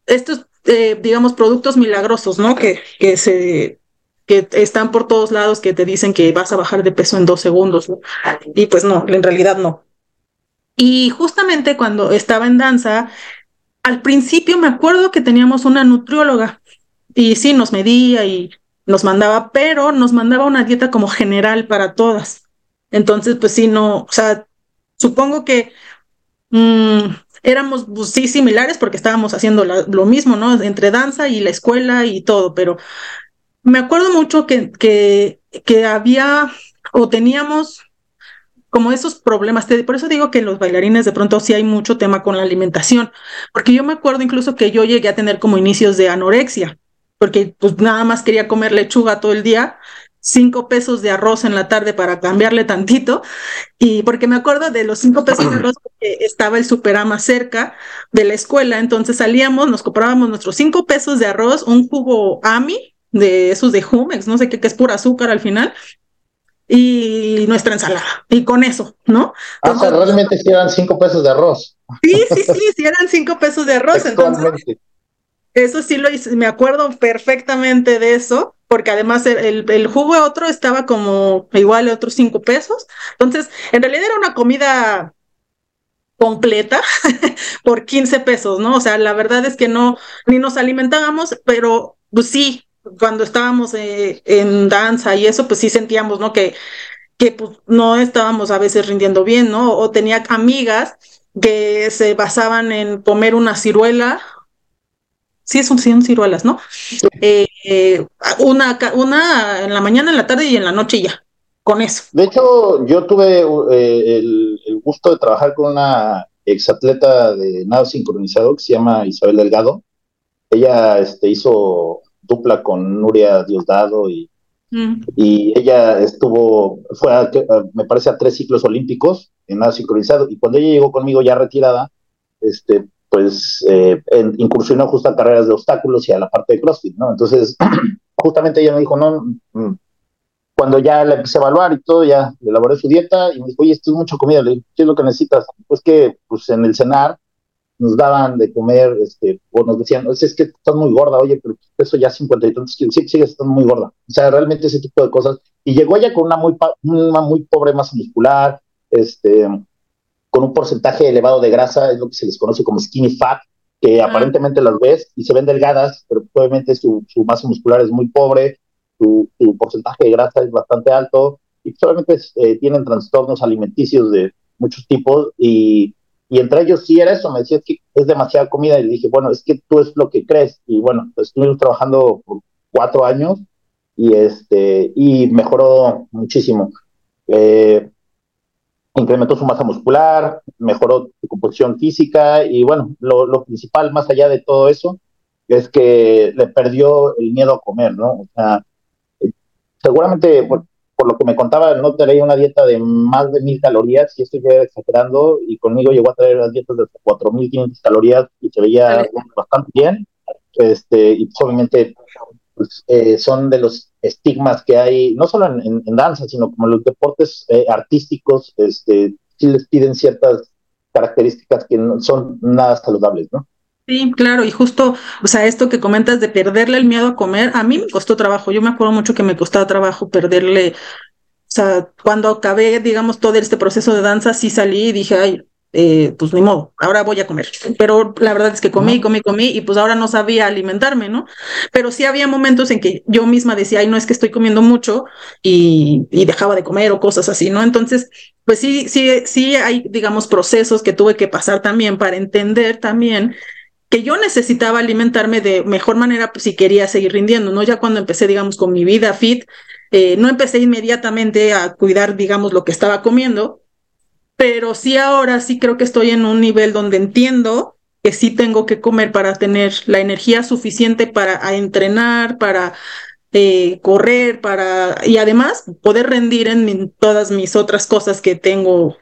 Speaker 2: estos, eh, digamos, productos milagrosos, ¿no? Que, que se que están por todos lados que te dicen que vas a bajar de peso en dos segundos, ¿no? Y pues no, en realidad no. Y justamente cuando estaba en danza, al principio me acuerdo que teníamos una nutrióloga y sí, nos medía y nos mandaba, pero nos mandaba una dieta como general para todas. Entonces, pues sí, no, o sea, supongo que mmm, éramos pues, sí similares porque estábamos haciendo lo mismo, ¿no? Entre danza y la escuela y todo, pero me acuerdo mucho que, que, que había o teníamos como esos problemas. Por eso digo que en los bailarines de pronto sí hay mucho tema con la alimentación, porque yo me acuerdo incluso que yo llegué a tener como inicios de anorexia, porque pues nada más quería comer lechuga todo el día, cinco pesos de arroz en la tarde para cambiarle tantito, y porque me acuerdo de los cinco pesos de arroz porque estaba el superama cerca de la escuela, entonces salíamos, nos comprábamos nuestros cinco pesos de arroz, un jugo AMI, de esos de Jumex, no sé qué, que es pura azúcar al final, y nuestra ensalada. Y con eso, ¿no?
Speaker 3: Ah, o sea, realmente sí eran cinco pesos de arroz.
Speaker 2: Sí, sí, sí, sí eran cinco pesos de arroz. Entonces, eso sí lo hice, me acuerdo perfectamente de eso, porque además el, el jugo otro estaba como igual otros cinco pesos. Entonces, en realidad era una comida completa por 15 pesos, ¿no? O sea, la verdad es que no, ni nos alimentábamos, pero pues sí, cuando estábamos eh, en danza y eso, pues sí sentíamos, ¿no? Que, que pues, no estábamos a veces rindiendo bien, ¿no? O tenía amigas que se basaban en comer una ciruela. Sí, son, son ciruelas, ¿no? Eh, eh, una, una en la mañana, en la tarde y en la noche ya, con eso.
Speaker 3: De hecho, yo tuve el, el, gusto de trabajar con una exatleta de nado sincronizado que se llama Isabel Delgado. Ella este, hizo dupla con Nuria Diosdado y, mm. y ella estuvo, fue, a, me parece, a tres ciclos olímpicos en nada sincronizado. Y cuando ella llegó conmigo ya retirada, este, pues eh, incursionó justo a carreras de obstáculos y a la parte de CrossFit, ¿no? Entonces, justamente ella me dijo, no, mm, cuando ya la empecé a evaluar y todo, ya elaboré su dieta y me dijo, oye, esto es mucha comida, le dije, ¿qué es lo que necesitas? Pues que, pues en el cenar nos daban de comer, este, o nos decían, es que estás muy gorda, oye, pero eso ya 50 y tantos kilos, sí, sigues estando muy gorda. O sea, realmente ese tipo de cosas. Y llegó ella con una muy pobre masa muscular, este, con un porcentaje elevado de grasa, es lo que se les conoce como skinny fat, que aparentemente las ves y se ven delgadas, pero obviamente su, su masa muscular es muy pobre, su, su, porcentaje de grasa es bastante alto, y solamente eh, tienen trastornos alimenticios de muchos tipos, y y entre ellos sí era eso, me decía que es demasiada comida y le dije, bueno, es que tú es lo que crees. Y bueno, pues estuvimos trabajando por cuatro años y, este, y mejoró muchísimo. Eh, incrementó su masa muscular, mejoró su composición física y bueno, lo, lo, principal más allá de todo eso es que le perdió el miedo a comer, ¿no? O sea, eh, seguramente, por lo que me contaba, no traía una dieta de más de mil calorías, y estoy exagerando, y conmigo llegó a traer las dietas de 4.500 calorías y se veía bastante bien. Este, y pues, obviamente pues, eh, son de los estigmas que hay, no solo en, danza, sino como en los deportes eh, artísticos, este, sí les piden ciertas características que no son nada saludables, ¿no?
Speaker 2: Sí, claro, y justo, o sea, esto que comentas de perderle el miedo a comer, a mí me costó trabajo, yo me acuerdo mucho que me costaba trabajo perderle, o sea, cuando acabé, digamos, todo este proceso de danza, sí salí y dije, ay, eh, pues ni modo, ahora voy a comer. Pero la verdad es que comí, comí, comí y pues ahora no sabía alimentarme, ¿no? Pero sí había momentos en que yo misma decía, ay, no es que estoy comiendo mucho y, y dejaba de comer o cosas así, ¿no? Entonces, pues sí, sí, sí hay, digamos, procesos que tuve que pasar también para entender también que yo necesitaba alimentarme de mejor manera pues, si quería seguir rindiendo, ¿no? Ya cuando empecé, digamos, con mi vida fit, eh, no empecé inmediatamente a cuidar, digamos, lo que estaba comiendo, pero sí ahora sí creo que estoy en un nivel donde entiendo que sí tengo que comer para tener la energía suficiente para entrenar, para eh, correr, para y además poder rendir en, todas mis otras cosas que tengo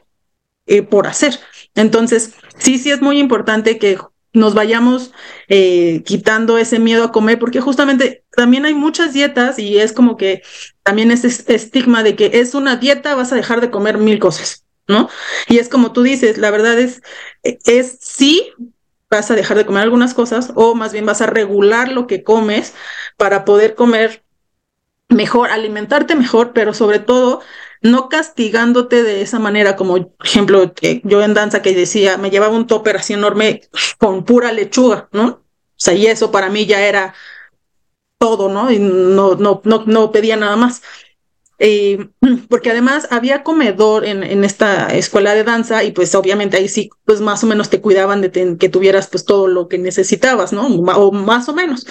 Speaker 2: eh, por hacer. Entonces, sí, sí es muy importante que nos vayamos eh, quitando ese miedo a comer, porque justamente también hay muchas dietas y es como que también ese estigma de que es una dieta, vas a dejar de comer mil cosas, ¿no? Y es como tú dices, la verdad es, es sí, vas a dejar de comer algunas cosas o más bien vas a regular lo que comes para poder comer mejor, alimentarte mejor, pero sobre todo no castigándote de esa manera, como por ejemplo yo en danza que decía, me llevaba un topper así enorme con pura lechuga, ¿no? O sea, y eso para mí ya era todo, ¿no? Y no, no, no, no pedía nada más. Eh, porque además había comedor en, en, esta escuela de danza y pues obviamente ahí sí, pues más o menos te cuidaban de que tuvieras pues todo lo que necesitabas, ¿no? O más o menos.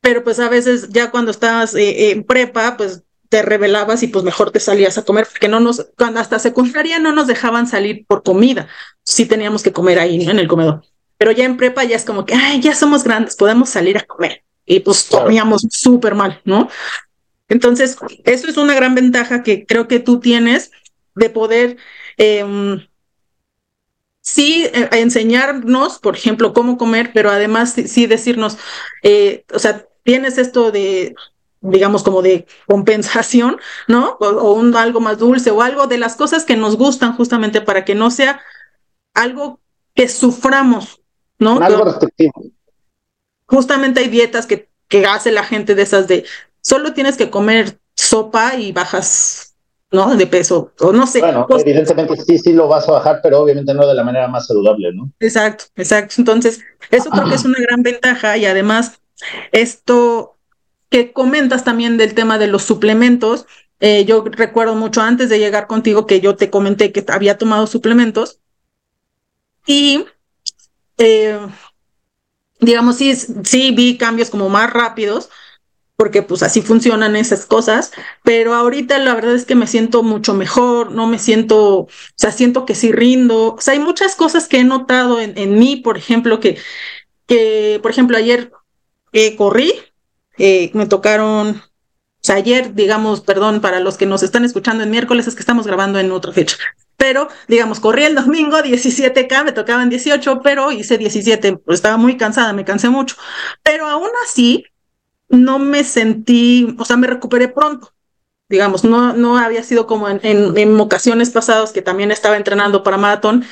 Speaker 2: Pero pues a veces ya cuando estabas eh, en prepa, pues te revelabas y pues mejor te salías a comer, porque no nos, cuando hasta secundaria no nos dejaban salir por comida, sí teníamos que comer ahí en el comedor. Pero ya en prepa ya es como que, ay, ya somos grandes, podemos salir a comer. Y pues comíamos súper mal, ¿no? Entonces, eso es una gran ventaja que creo que tú tienes de poder em, sí eh, enseñarnos, por ejemplo, cómo comer, pero además sí, decirnos, eh, o sea, tienes esto de digamos, como de compensación, ¿no? O, un, algo más dulce o algo de las cosas que nos gustan justamente para que no sea algo que suframos, ¿no?
Speaker 3: Algo restrictivo.
Speaker 2: Justamente hay dietas que, que hace la gente de esas de solo tienes que comer sopa y bajas, ¿no? De peso, o no sé.
Speaker 3: Bueno, pues evidentemente sí, sí lo vas a bajar, pero obviamente no de la manera más saludable, ¿no?
Speaker 2: Exacto, exacto. Entonces, eso creo que es una gran ventaja y además esto que comentas también del tema de los suplementos. Eh, yo recuerdo mucho antes de llegar contigo que yo te comenté que había tomado suplementos y eh, digamos, sí, sí vi cambios como más rápidos, porque pues así funcionan esas cosas, pero ahorita la verdad es que me siento mucho mejor, no me siento, o sea, siento que sí rindo, o sea, hay muchas cosas que he notado en, en mí, por ejemplo, que, que, por ejemplo, ayer eh, corrí, eh, me tocaron, o sea, ayer, digamos, perdón, para los que nos están escuchando en miércoles, es que estamos grabando en otra fecha. Pero, digamos, corrí el domingo 17K, me tocaban 18, pero hice 17, pues estaba muy cansada, me cansé mucho. Pero aún así, no me sentí, o sea, me recuperé pronto digamos, no, no había sido como en, en, ocasiones pasadas que también estaba entrenando para maratón,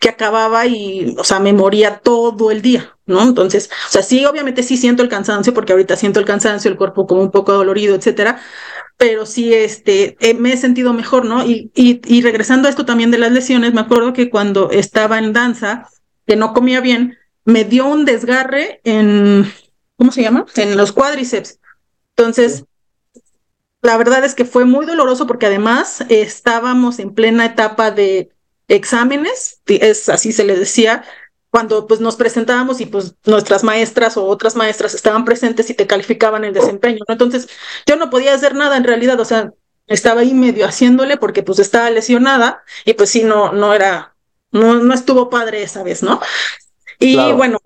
Speaker 2: que acababa y, o sea, me moría todo el día, ¿no? Entonces, o sea, sí, obviamente sí siento el cansancio, porque ahorita siento el cansancio, el cuerpo como un poco dolorido, etcétera, pero sí, este, eh, me he sentido mejor, ¿no? Y, y, y regresando a esto también de las lesiones, me acuerdo que cuando estaba en danza, que no comía bien, me dio un desgarre en, ¿cómo se llama? En los cuádriceps. Entonces, la verdad es que fue muy doloroso porque además estábamos en plena etapa de exámenes, es así se le decía, cuando pues nos presentábamos y pues nuestras maestras o otras maestras estaban presentes y te calificaban el desempeño, ¿no? Entonces yo no podía hacer nada en realidad, o sea, estaba ahí medio haciéndole porque pues estaba lesionada y pues sí, no, no era, no, no estuvo padre esa vez, ¿no? Y bueno,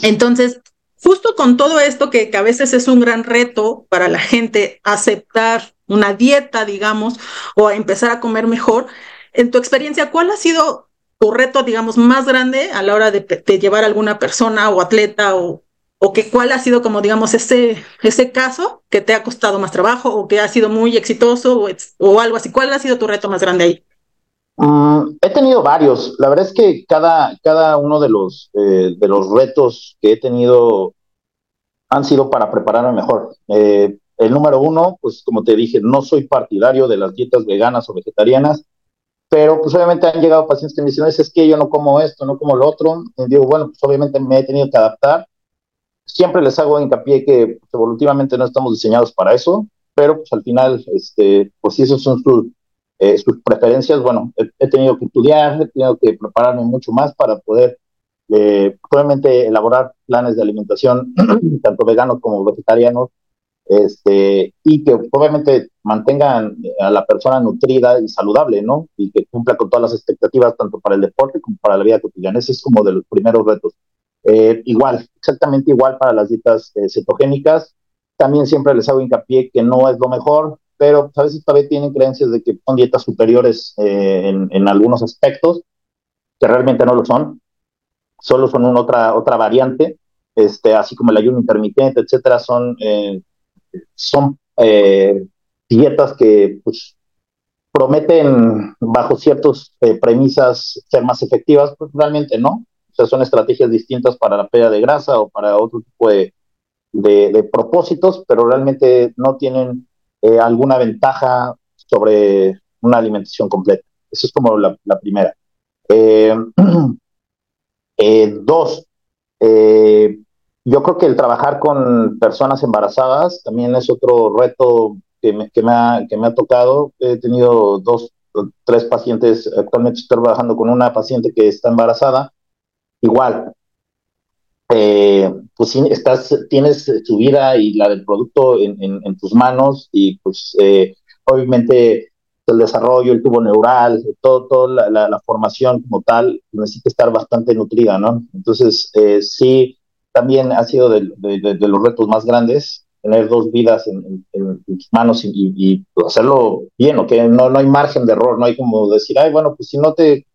Speaker 2: entonces justo con todo esto que, a veces es un gran reto para la gente aceptar una dieta, digamos, o empezar a comer mejor, en tu experiencia, ¿cuál ha sido tu reto, digamos, más grande a la hora de, llevar a alguna persona o atleta o, o que cuál ha sido como, digamos, ese, ese caso que te ha costado más trabajo o que ha sido muy exitoso o, o algo así? ¿Cuál ha sido tu reto más grande ahí?
Speaker 3: Mm, he tenido varios. La verdad es que cada, cada uno de los, eh, de los retos que he tenido han sido para prepararme mejor. Eh, el número uno, pues como te dije, no soy partidario de las dietas veganas o vegetarianas, pero pues obviamente han llegado pacientes que me dicen, es que yo no como esto, no como lo otro. Y digo, bueno, pues obviamente me he tenido que adaptar. Siempre les hago hincapié que pues, evolutivamente no estamos diseñados para eso, pero pues al final, este, pues si esas son sus, eh, sus preferencias, bueno, he, tenido que estudiar, he tenido que prepararme mucho más para poder eh, probablemente elaborar planes de alimentación, tanto veganos como vegetarianos, este, y que obviamente mantengan a la persona nutrida y saludable, ¿no? Y que cumpla con todas las expectativas, tanto para el deporte como para la vida cotidiana. Ese es como de los primeros retos. Eh, igual, exactamente igual para las dietas eh, cetogénicas. También siempre les hago hincapié que no es lo mejor, pero a veces todavía tienen creencias de que son dietas superiores eh, en, algunos aspectos, que realmente no lo son. solo son una otra, otra variante, este, así como el ayuno intermitente, etcétera, son, eh, son eh, dietas que pues, prometen bajo ciertas eh, premisas ser más efectivas, pues realmente no. O sea, son estrategias distintas para la pérdida de grasa o para otro tipo de, de, propósitos, pero realmente no tienen alguna ventaja sobre una alimentación completa. Eso es como la, primera. dos, yo creo que el trabajar con personas embarazadas también es otro reto que me, que me, ha, que me ha tocado. He tenido dos, tres pacientes, actualmente estoy trabajando con una paciente que está embarazada. Igual, eh, pues estás, tienes tu vida y la del producto en, en, tus manos y pues eh, obviamente el desarrollo, el tubo neural, todo, toda la, la, formación como tal necesita estar bastante nutrida, ¿no? Entonces, eh, sí, también ha sido de, los retos más grandes, tener dos vidas en, tus manos y, hacerlo bien, o que no, no hay margen de error, no hay como decir, ay, bueno, pues si no te,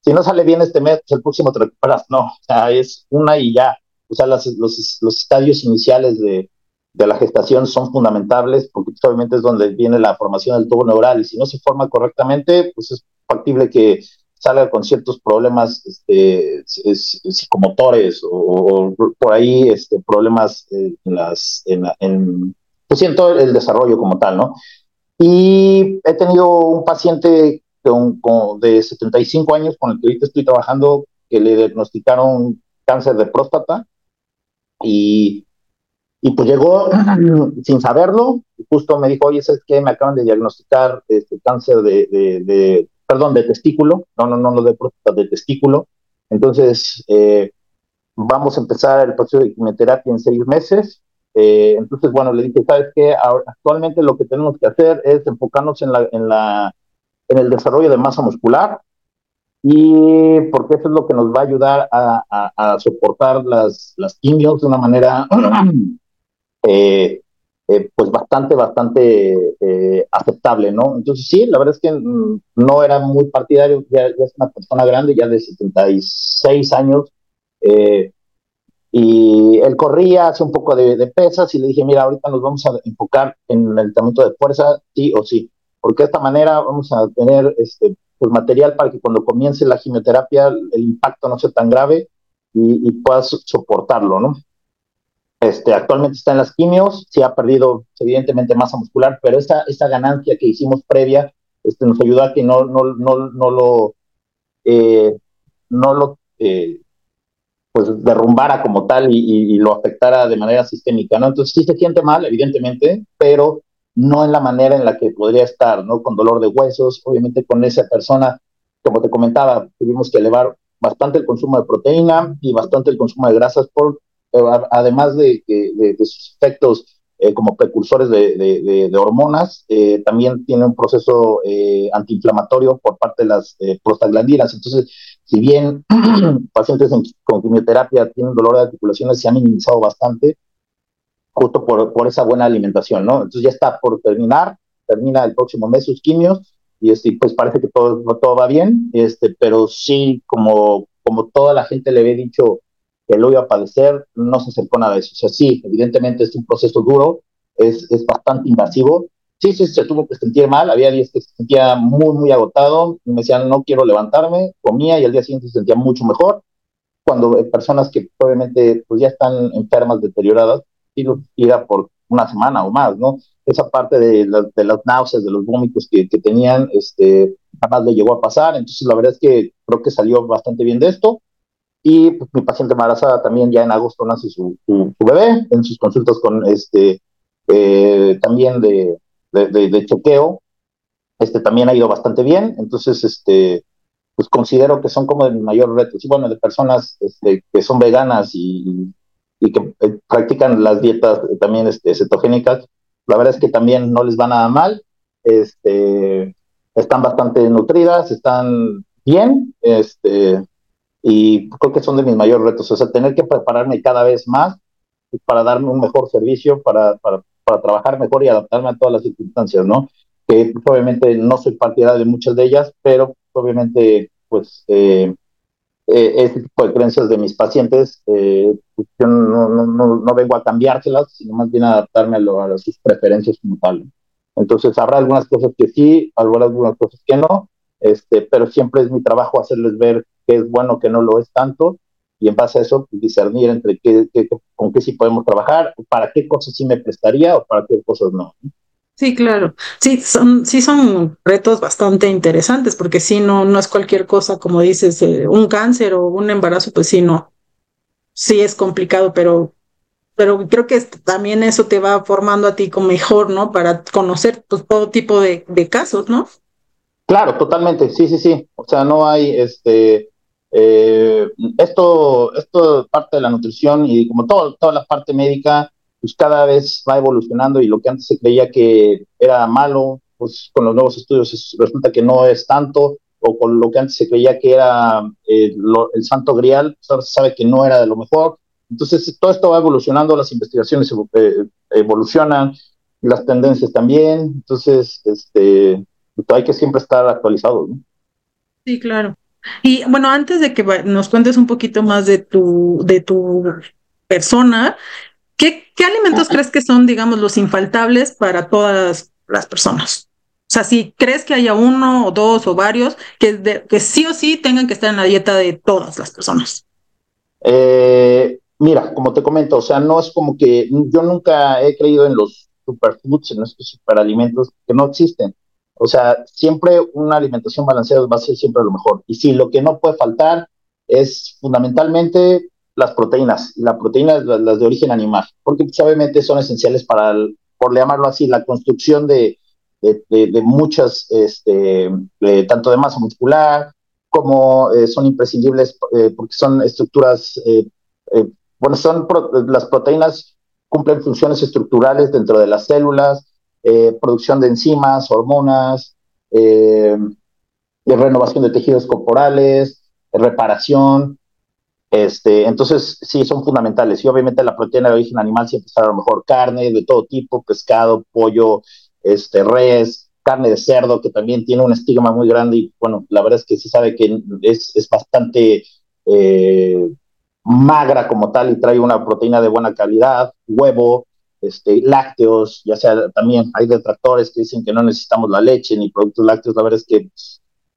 Speaker 3: si no sale bien este mes, pues el próximo te recuperas, no, o sea, es una y ya, o sea, los, los estadios iniciales de, de la gestación son fundamentales porque pues, obviamente es donde viene la formación del tubo neural y si no se forma correctamente, pues es factible que salga con ciertos problemas este, psicomotores o, por ahí este, problemas en las, en, en, pues en todo el desarrollo como tal, ¿no? Y he tenido un paciente con, de 75 años con el que ahorita estoy trabajando que le diagnosticaron cáncer de próstata y, y pues llegó sin saberlo, justo me dijo, oye, ¿sabes qué? Me acaban de diagnosticar este cáncer de, de perdón, de testículo, no, no, no, no de próstata, de testículo. Entonces, eh, vamos a empezar el proceso de quimioterapia en seis meses. Eh, entonces, bueno, le dije, ¿sabes qué? actualmente lo que tenemos que hacer es enfocarnos en, la, en, la, en el desarrollo de masa muscular y porque eso es lo que nos va a ayudar a, a, soportar las, las quimios de una manera eh, eh, pues bastante, bastante eh, aceptable, ¿no? Entonces sí, la verdad es que mm, no era muy partidario, ya, es una persona grande, ya de 76 años, y él corría, hace un poco de, pesas, y le dije, mira, ahorita nos vamos a enfocar en el entrenamiento de fuerza, sí o sí, porque de esta manera vamos a tener este, pues, material para que cuando comience la quimioterapia el impacto no sea tan grave y, y puedas soportarlo, ¿no? Este, actualmente está en las quimios, sí ha perdido evidentemente masa muscular, pero esa, esa ganancia que hicimos previa este, nos ayuda a que no, no, no, no lo, eh, no lo eh, pues derrumbara como tal y, lo afectara de manera sistémica, ¿no? Entonces sí se siente mal, evidentemente, pero no en la manera en la que podría estar, ¿no? Con dolor de huesos, obviamente con esa persona, como te comentaba, tuvimos que elevar bastante el consumo de proteína y bastante el consumo de grasas por además de, sus efectos eh, como precursores de, hormonas, eh, también tiene un proceso eh, antiinflamatorio por parte de las prostaglandinas. Entonces, si bien pacientes con quimioterapia tienen dolor de articulaciones, se han minimizado bastante justo por, por esa buena alimentación, ¿no? Entonces ya está por terminar, termina el próximo mes sus quimios y este, pues parece que todo, todo va bien, este, pero sí, como, como toda la gente le había dicho que lo iba a padecer, no se acercó nada de eso. O sea, sí, evidentemente es un proceso duro, es, es bastante invasivo. Sí, sí, se tuvo que sentir mal, había días que se sentía muy, muy agotado, me decían no quiero levantarme, comía y al día siguiente se sentía mucho mejor. Cuando hay personas que obviamente pues ya están enfermas, deterioradas, lo tira por una semana o más, ¿no? Esa parte de, de las náuseas, de los vómitos que, que tenían, este, jamás le llegó a pasar. Entonces, la verdad es que creo que salió bastante bien de esto. Y pues, mi paciente embarazada también ya en agosto nace su, su, bebé en sus consultas con este eh, también de, de, chequeo. Este también ha ido bastante bien. Entonces, este, pues considero que son como de mis mayores retos. Y bueno, de personas este, que son veganas y, y que eh, practican las dietas también este, cetogénicas, la verdad es que también no les va nada mal. Este, están bastante nutridas, están bien. Este, y creo que son de mis mayores retos, o sea, tener que prepararme cada vez más para darme un mejor servicio, para, para, para trabajar mejor y adaptarme a todas las circunstancias, ¿no? Que obviamente no soy partidario de muchas de ellas, pero obviamente pues eh, eh, este tipo de creencias de mis pacientes, eh, pues, yo no, no, no, vengo a cambiárselas, sino más bien a adaptarme a, a sus preferencias como tal. Entonces habrá algunas cosas que sí, habrá algunas cosas que no, este, pero siempre es mi trabajo hacerles ver qué es bueno, que no lo es tanto, y en base a eso pues, discernir entre qué, con qué sí podemos trabajar, para qué cosas sí me prestaría o para qué cosas no.
Speaker 2: Claro. Sí, son, sí son retos bastante interesantes, porque si no, no es cualquier cosa, como dices, eh, un cáncer o un embarazo, pues sí, no. Sí es complicado, pero, pero creo que también eso te va formando a ti como mejor, ¿no? Para conocer pues, todo tipo de, de casos, ¿no?
Speaker 3: Claro, totalmente, sí, sí, sí. O sea, no hay, este, eh, esto, esto parte de la nutrición y como todo, toda la parte médica, pues cada vez va evolucionando y lo que antes se creía que era malo, pues con los nuevos estudios resulta que no es tanto, o con lo que antes se creía que era eh, el santo grial, pues ahora se sabe que no era de lo mejor. Entonces todo esto va evolucionando, las investigaciones eh, evolucionan, las tendencias también, entonces este, pues, hay que siempre estar actualizados. ¿no?
Speaker 2: Sí, claro. Y bueno, antes de que nos cuentes un poquito más de tu, de tu persona, ¿Qué, alimentos crees que son, digamos, los infaltables para todas las personas? O sea, si crees que haya uno o dos o varios que, que sí o sí tengan que estar en la dieta de todas las personas.
Speaker 3: Eh, mira, como te comento, o sea, no es como que yo nunca he creído en los superfoods, en estos superalimentos que no existen. O sea, siempre una alimentación balanceada va a ser siempre lo mejor. Y sí, lo que no puede faltar es fundamentalmente las proteínas, las proteínas las, de origen animal, porque pues, obviamente son esenciales para, por llamarlo así, la construcción de, de, muchas, este, tanto de masa muscular, como eh, son imprescindibles eh, porque son estructuras, eh, bueno, son las proteínas cumplen funciones estructurales dentro de las células, producción de enzimas, hormonas, renovación de tejidos corporales, reparación, este, entonces, sí, son fundamentales. Y obviamente la proteína de origen animal siempre está a lo mejor carne de todo tipo, pescado, pollo, este, res, carne de cerdo, que también tiene un estigma muy grande y bueno, la verdad es que se sabe que es, es bastante eh, magra como tal y trae una proteína de buena calidad, huevo, este, lácteos, ya sea también hay detractores que dicen que no necesitamos la leche ni productos lácteos, la verdad es que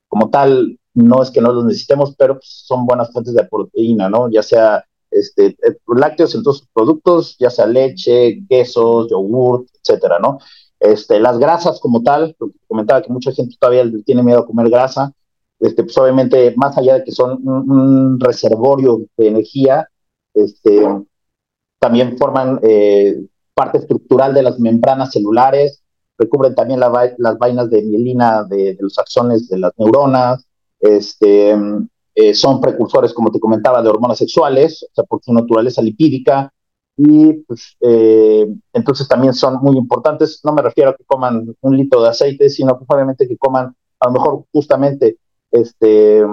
Speaker 3: como tal no es que no los necesitemos, pero pues, son buenas fuentes de proteína, ¿no? Ya sea este, eh, lácteos en todos sus productos, ya sea leche, quesos, yogur, etcétera, ¿no? Este, las grasas como tal, comentaba que mucha gente todavía tiene miedo a comer grasa, este, pues obviamente, más allá de que son un, reservorio de energía, este, también forman eh, parte estructural de las membranas celulares, recubren también las vainas de mielina de, los axones de las neuronas, este, eh, son precursores, como te comentaba, de hormonas sexuales, o sea, por su naturaleza lipídica, y pues, eh, entonces también son muy importantes. No me refiero a que coman un litro de aceite, sino probablemente que coman, a lo mejor justamente, este,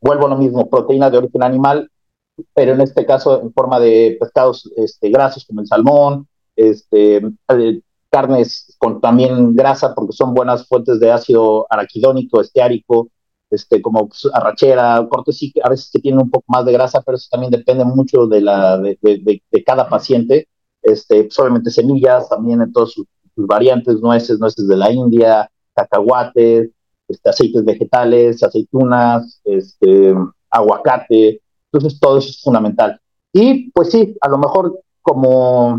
Speaker 3: vuelvo a lo mismo, proteína de origen animal, pero en este caso en forma de pescados este, grasos como el salmón, este, carnes con también grasa, porque son buenas fuentes de ácido araquidónico, esteárico, este, como pues, arrachera, cortes sí, a veces que tienen un poco más de grasa, pero eso también depende mucho de, la, de, de, cada paciente. Este, pues, obviamente semillas, también en todas sus, variantes, nueces, nueces de la India, cacahuates, este, aceites vegetales, aceitunas, este, aguacate, entonces todo eso es fundamental. Y pues sí, a lo mejor como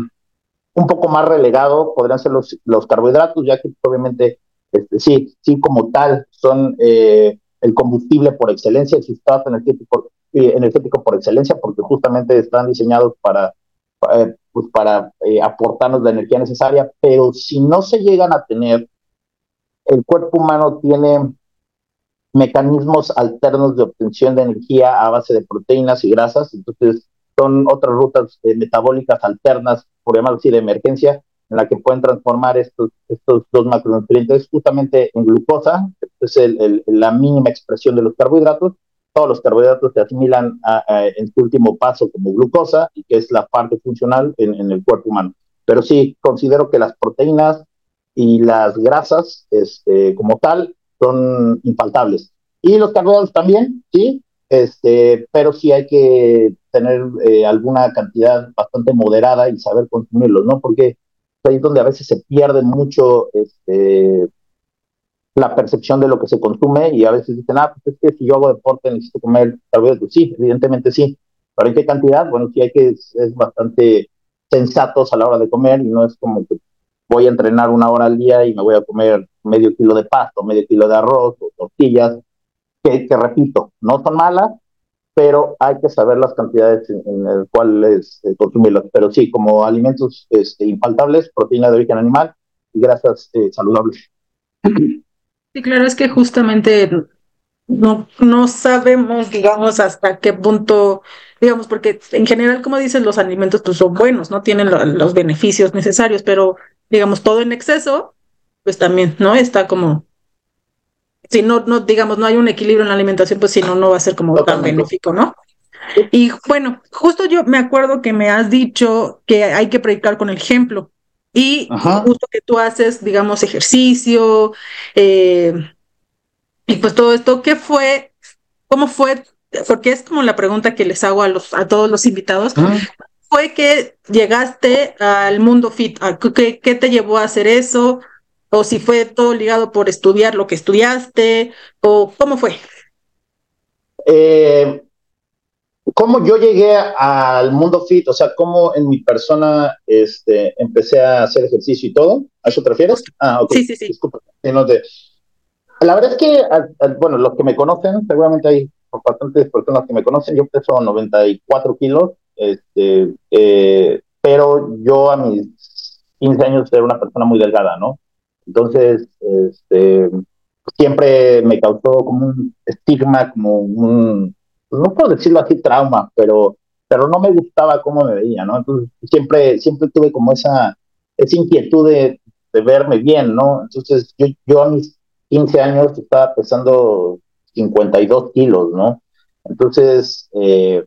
Speaker 3: un poco más relegado podrían ser los, los carbohidratos, ya que obviamente, este, sí, sí, como tal, son eh, el combustible por excelencia, el sustrato energético, eh, energético por excelencia, porque justamente están diseñados para, eh, pues para aportarnos la energía necesaria, pero si no se llegan a tener, el cuerpo humano tiene mecanismos alternos de obtención de energía a base de proteínas y grasas, entonces son otras rutas metabólicas alternas por llamarlo así, de emergencia, en la que pueden transformar estos, estos dos macronutrientes justamente en glucosa, que es el, la mínima expresión de los carbohidratos. Todos los carbohidratos se asimilan en su último paso como glucosa, y que es la parte funcional en, en, el cuerpo humano. Pero sí, considero que las proteínas y las grasas, este, como tal, son infaltables. Y los carbohidratos también, sí, este, pero sí hay que tener eh, alguna cantidad bastante moderada y saber consumirlos, ¿no? Porque ahí es donde a veces se pierde mucho este, la percepción de lo que se consume y a veces dicen, ah, pues es que si yo hago deporte necesito comer carbohidratos. Sí, evidentemente sí, pero ¿en qué cantidad? Bueno, sí hay que ser bastante sensatos a la hora de comer y no es como que voy a entrenar una hora al día y me voy a comer medio kilo de pasto, medio kilo de arroz o tortillas, que, que repito, no son malas, pero hay que saber las cantidades en, las cuales eh, consumirlas. Pero sí, como alimentos este, infaltables, proteína de origen animal y grasas eh, saludables.
Speaker 2: Sí, claro, es que justamente no, no sabemos, digamos, hasta qué punto, digamos, porque en general, como dices, los alimentos pues, son buenos, no tienen los beneficios necesarios, pero, digamos, todo en exceso, pues también, ¿no? Está como, si no, no, digamos, no hay un equilibrio en la alimentación, pues si no, no va a ser como tan benéfico, ¿no? Y bueno, justo yo me acuerdo que me has dicho que hay que predicar con el ejemplo. Y justo que tú haces, digamos, ejercicio, eh, y pues todo esto, ¿qué fue? ¿Cómo fue? Porque es como la pregunta que les hago a, los, a todos los invitados. ¿Fue que llegaste al mundo fit? ¿Qué, ¿Qué te llevó a hacer eso? ¿O si fue todo ligado por estudiar lo que estudiaste? ¿O cómo fue?
Speaker 3: Eh, cómo yo llegué al mundo fit, o sea, cómo en mi persona este, empecé a hacer ejercicio y todo. ¿A eso te refieres?
Speaker 2: Ah, ok. Sí, sí, sí.
Speaker 3: Disculpa. La verdad es que, bueno, los que me conocen, seguramente hay bastantes personas que me conocen, yo peso 94 kilos, este, eh, pero yo a mis 15 años era una persona muy delgada, ¿no? Entonces, este, siempre me causó como un estigma, como un, no puedo decirlo así, trauma, pero, pero no me gustaba cómo me veía, ¿no? Entonces siempre, siempre tuve como esa, esa inquietud de, verme bien, ¿no? Entonces yo, yo a mis 15 años estaba pesando 52 kilos, ¿no? Entonces, eh,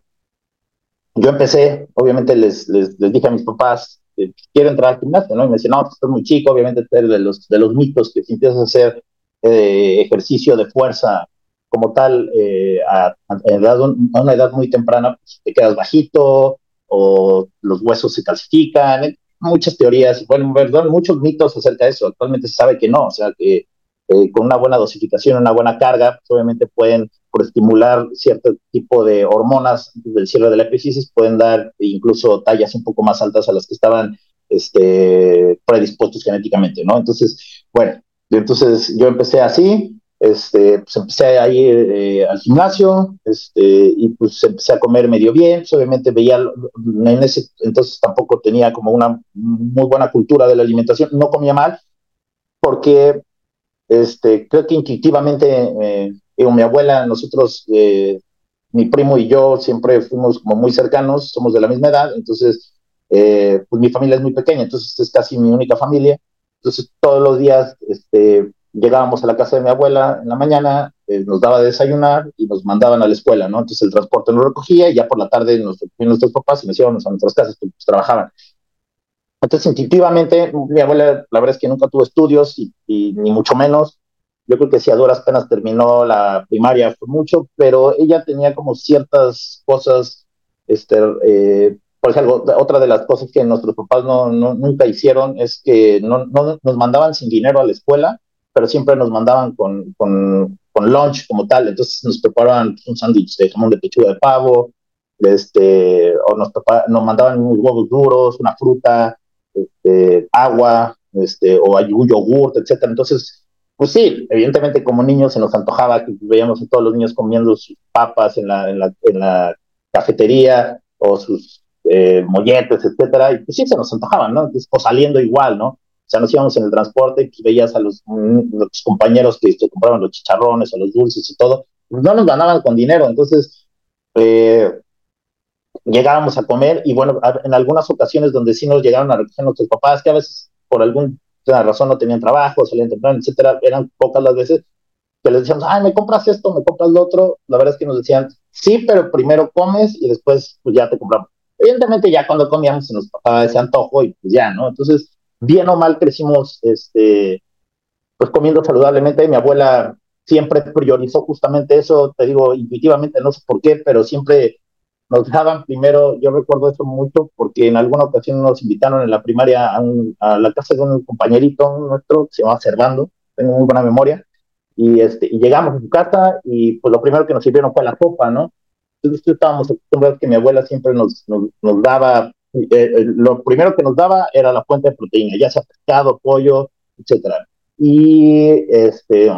Speaker 3: yo empecé, obviamente les, les, les, dije a mis papás, que quiero entrar al gimnasio, ¿no? Y me decían, no, pues, estás muy chico, obviamente de los, de los mitos que si empiezas a hacer eh, ejercicio de fuerza como tal eh, a, a, una edad muy temprana, pues, te quedas bajito o los huesos se calcifican, eh, muchas teorías, bueno, perdón, muchos mitos acerca de eso. Actualmente se sabe que no, o sea, que eh, con una buena dosificación, una buena carga, pues, obviamente pueden, por estimular cierto tipo de hormonas del cierre de la epifisis, pueden dar incluso tallas un poco más altas a las que estaban este, predispuestos genéticamente, ¿no? Entonces, bueno, entonces yo empecé así, este, pues empecé a ir eh, al gimnasio, este, y pues empecé a comer medio bien, pues, obviamente veía, en ese entonces tampoco tenía como una muy buena cultura de la alimentación, no comía mal, porque este, creo que intuitivamente, eh, mi abuela, nosotros, eh, mi primo y yo siempre fuimos como muy cercanos, somos de la misma edad, entonces, eh, pues mi familia es muy pequeña, entonces es casi mi única familia, entonces todos los días, este, llegábamos a la casa de mi abuela en la mañana, eh, nos daba de desayunar y nos mandaban a la escuela, ¿no? Entonces el transporte nos recogía y ya por la tarde nos nuestros papás y nos íbamos a nuestras casas, pues, pues trabajaban. Entonces, intuitivamente, mi abuela, la verdad es que nunca tuvo estudios y, ni mucho menos. Yo creo que si a duras penas terminó la primaria fue mucho, pero ella tenía como ciertas cosas, este, eh, por ejemplo, otra de las cosas que nuestros papás no, nunca hicieron es que no, no, nos mandaban sin dinero a la escuela, pero siempre nos mandaban con, con, con lunch como tal. Entonces nos preparaban un sándwich de jamón de pechuga de pavo, este, o nos, nos mandaban unos huevos duros, una fruta, este, agua, este, o un yogurt, etcétera. Entonces, pues sí, evidentemente como niños se nos antojaba que veíamos a todos los niños comiendo sus papas en la, en la, en la cafetería o sus eh, molletes, etcétera, y pues sí se nos antojaban, ¿no? o saliendo igual, ¿no? O sea, nos íbamos en el transporte y veías a los, mm, compañeros que se compraban los chicharrones o los dulces y todo, pues no nos ganaban con dinero. Entonces, eh, llegábamos a comer y bueno, en algunas ocasiones donde sí nos llegaron a recoger nuestros papás, que a veces por alguna razón no tenían trabajo, salían temprano, etcétera, eran pocas las veces que les decíamos, ay, me compras esto, me compras lo otro. La verdad es que nos decían, sí, pero primero comes y después pues ya te compramos. Evidentemente ya cuando comíamos se nos pasaba ese antojo y pues ya, ¿no? Entonces, bien o mal crecimos, este, pues comiendo saludablemente. Mi abuela siempre priorizó justamente eso, te digo, intuitivamente, no sé por qué, pero siempre nos daban primero, yo recuerdo eso mucho, porque en alguna ocasión nos invitaron en la primaria a, la casa de un compañerito nuestro, que se llama Servando, tengo muy buena memoria, y, este, y llegamos a su casa y pues lo primero que nos sirvieron fue la sopa, ¿no? Entonces estábamos acostumbrados que mi abuela siempre nos, nos, nos daba, eh, eh, lo primero que nos daba era la fuente de proteína, ya sea pescado, pollo, etcétera. Y este,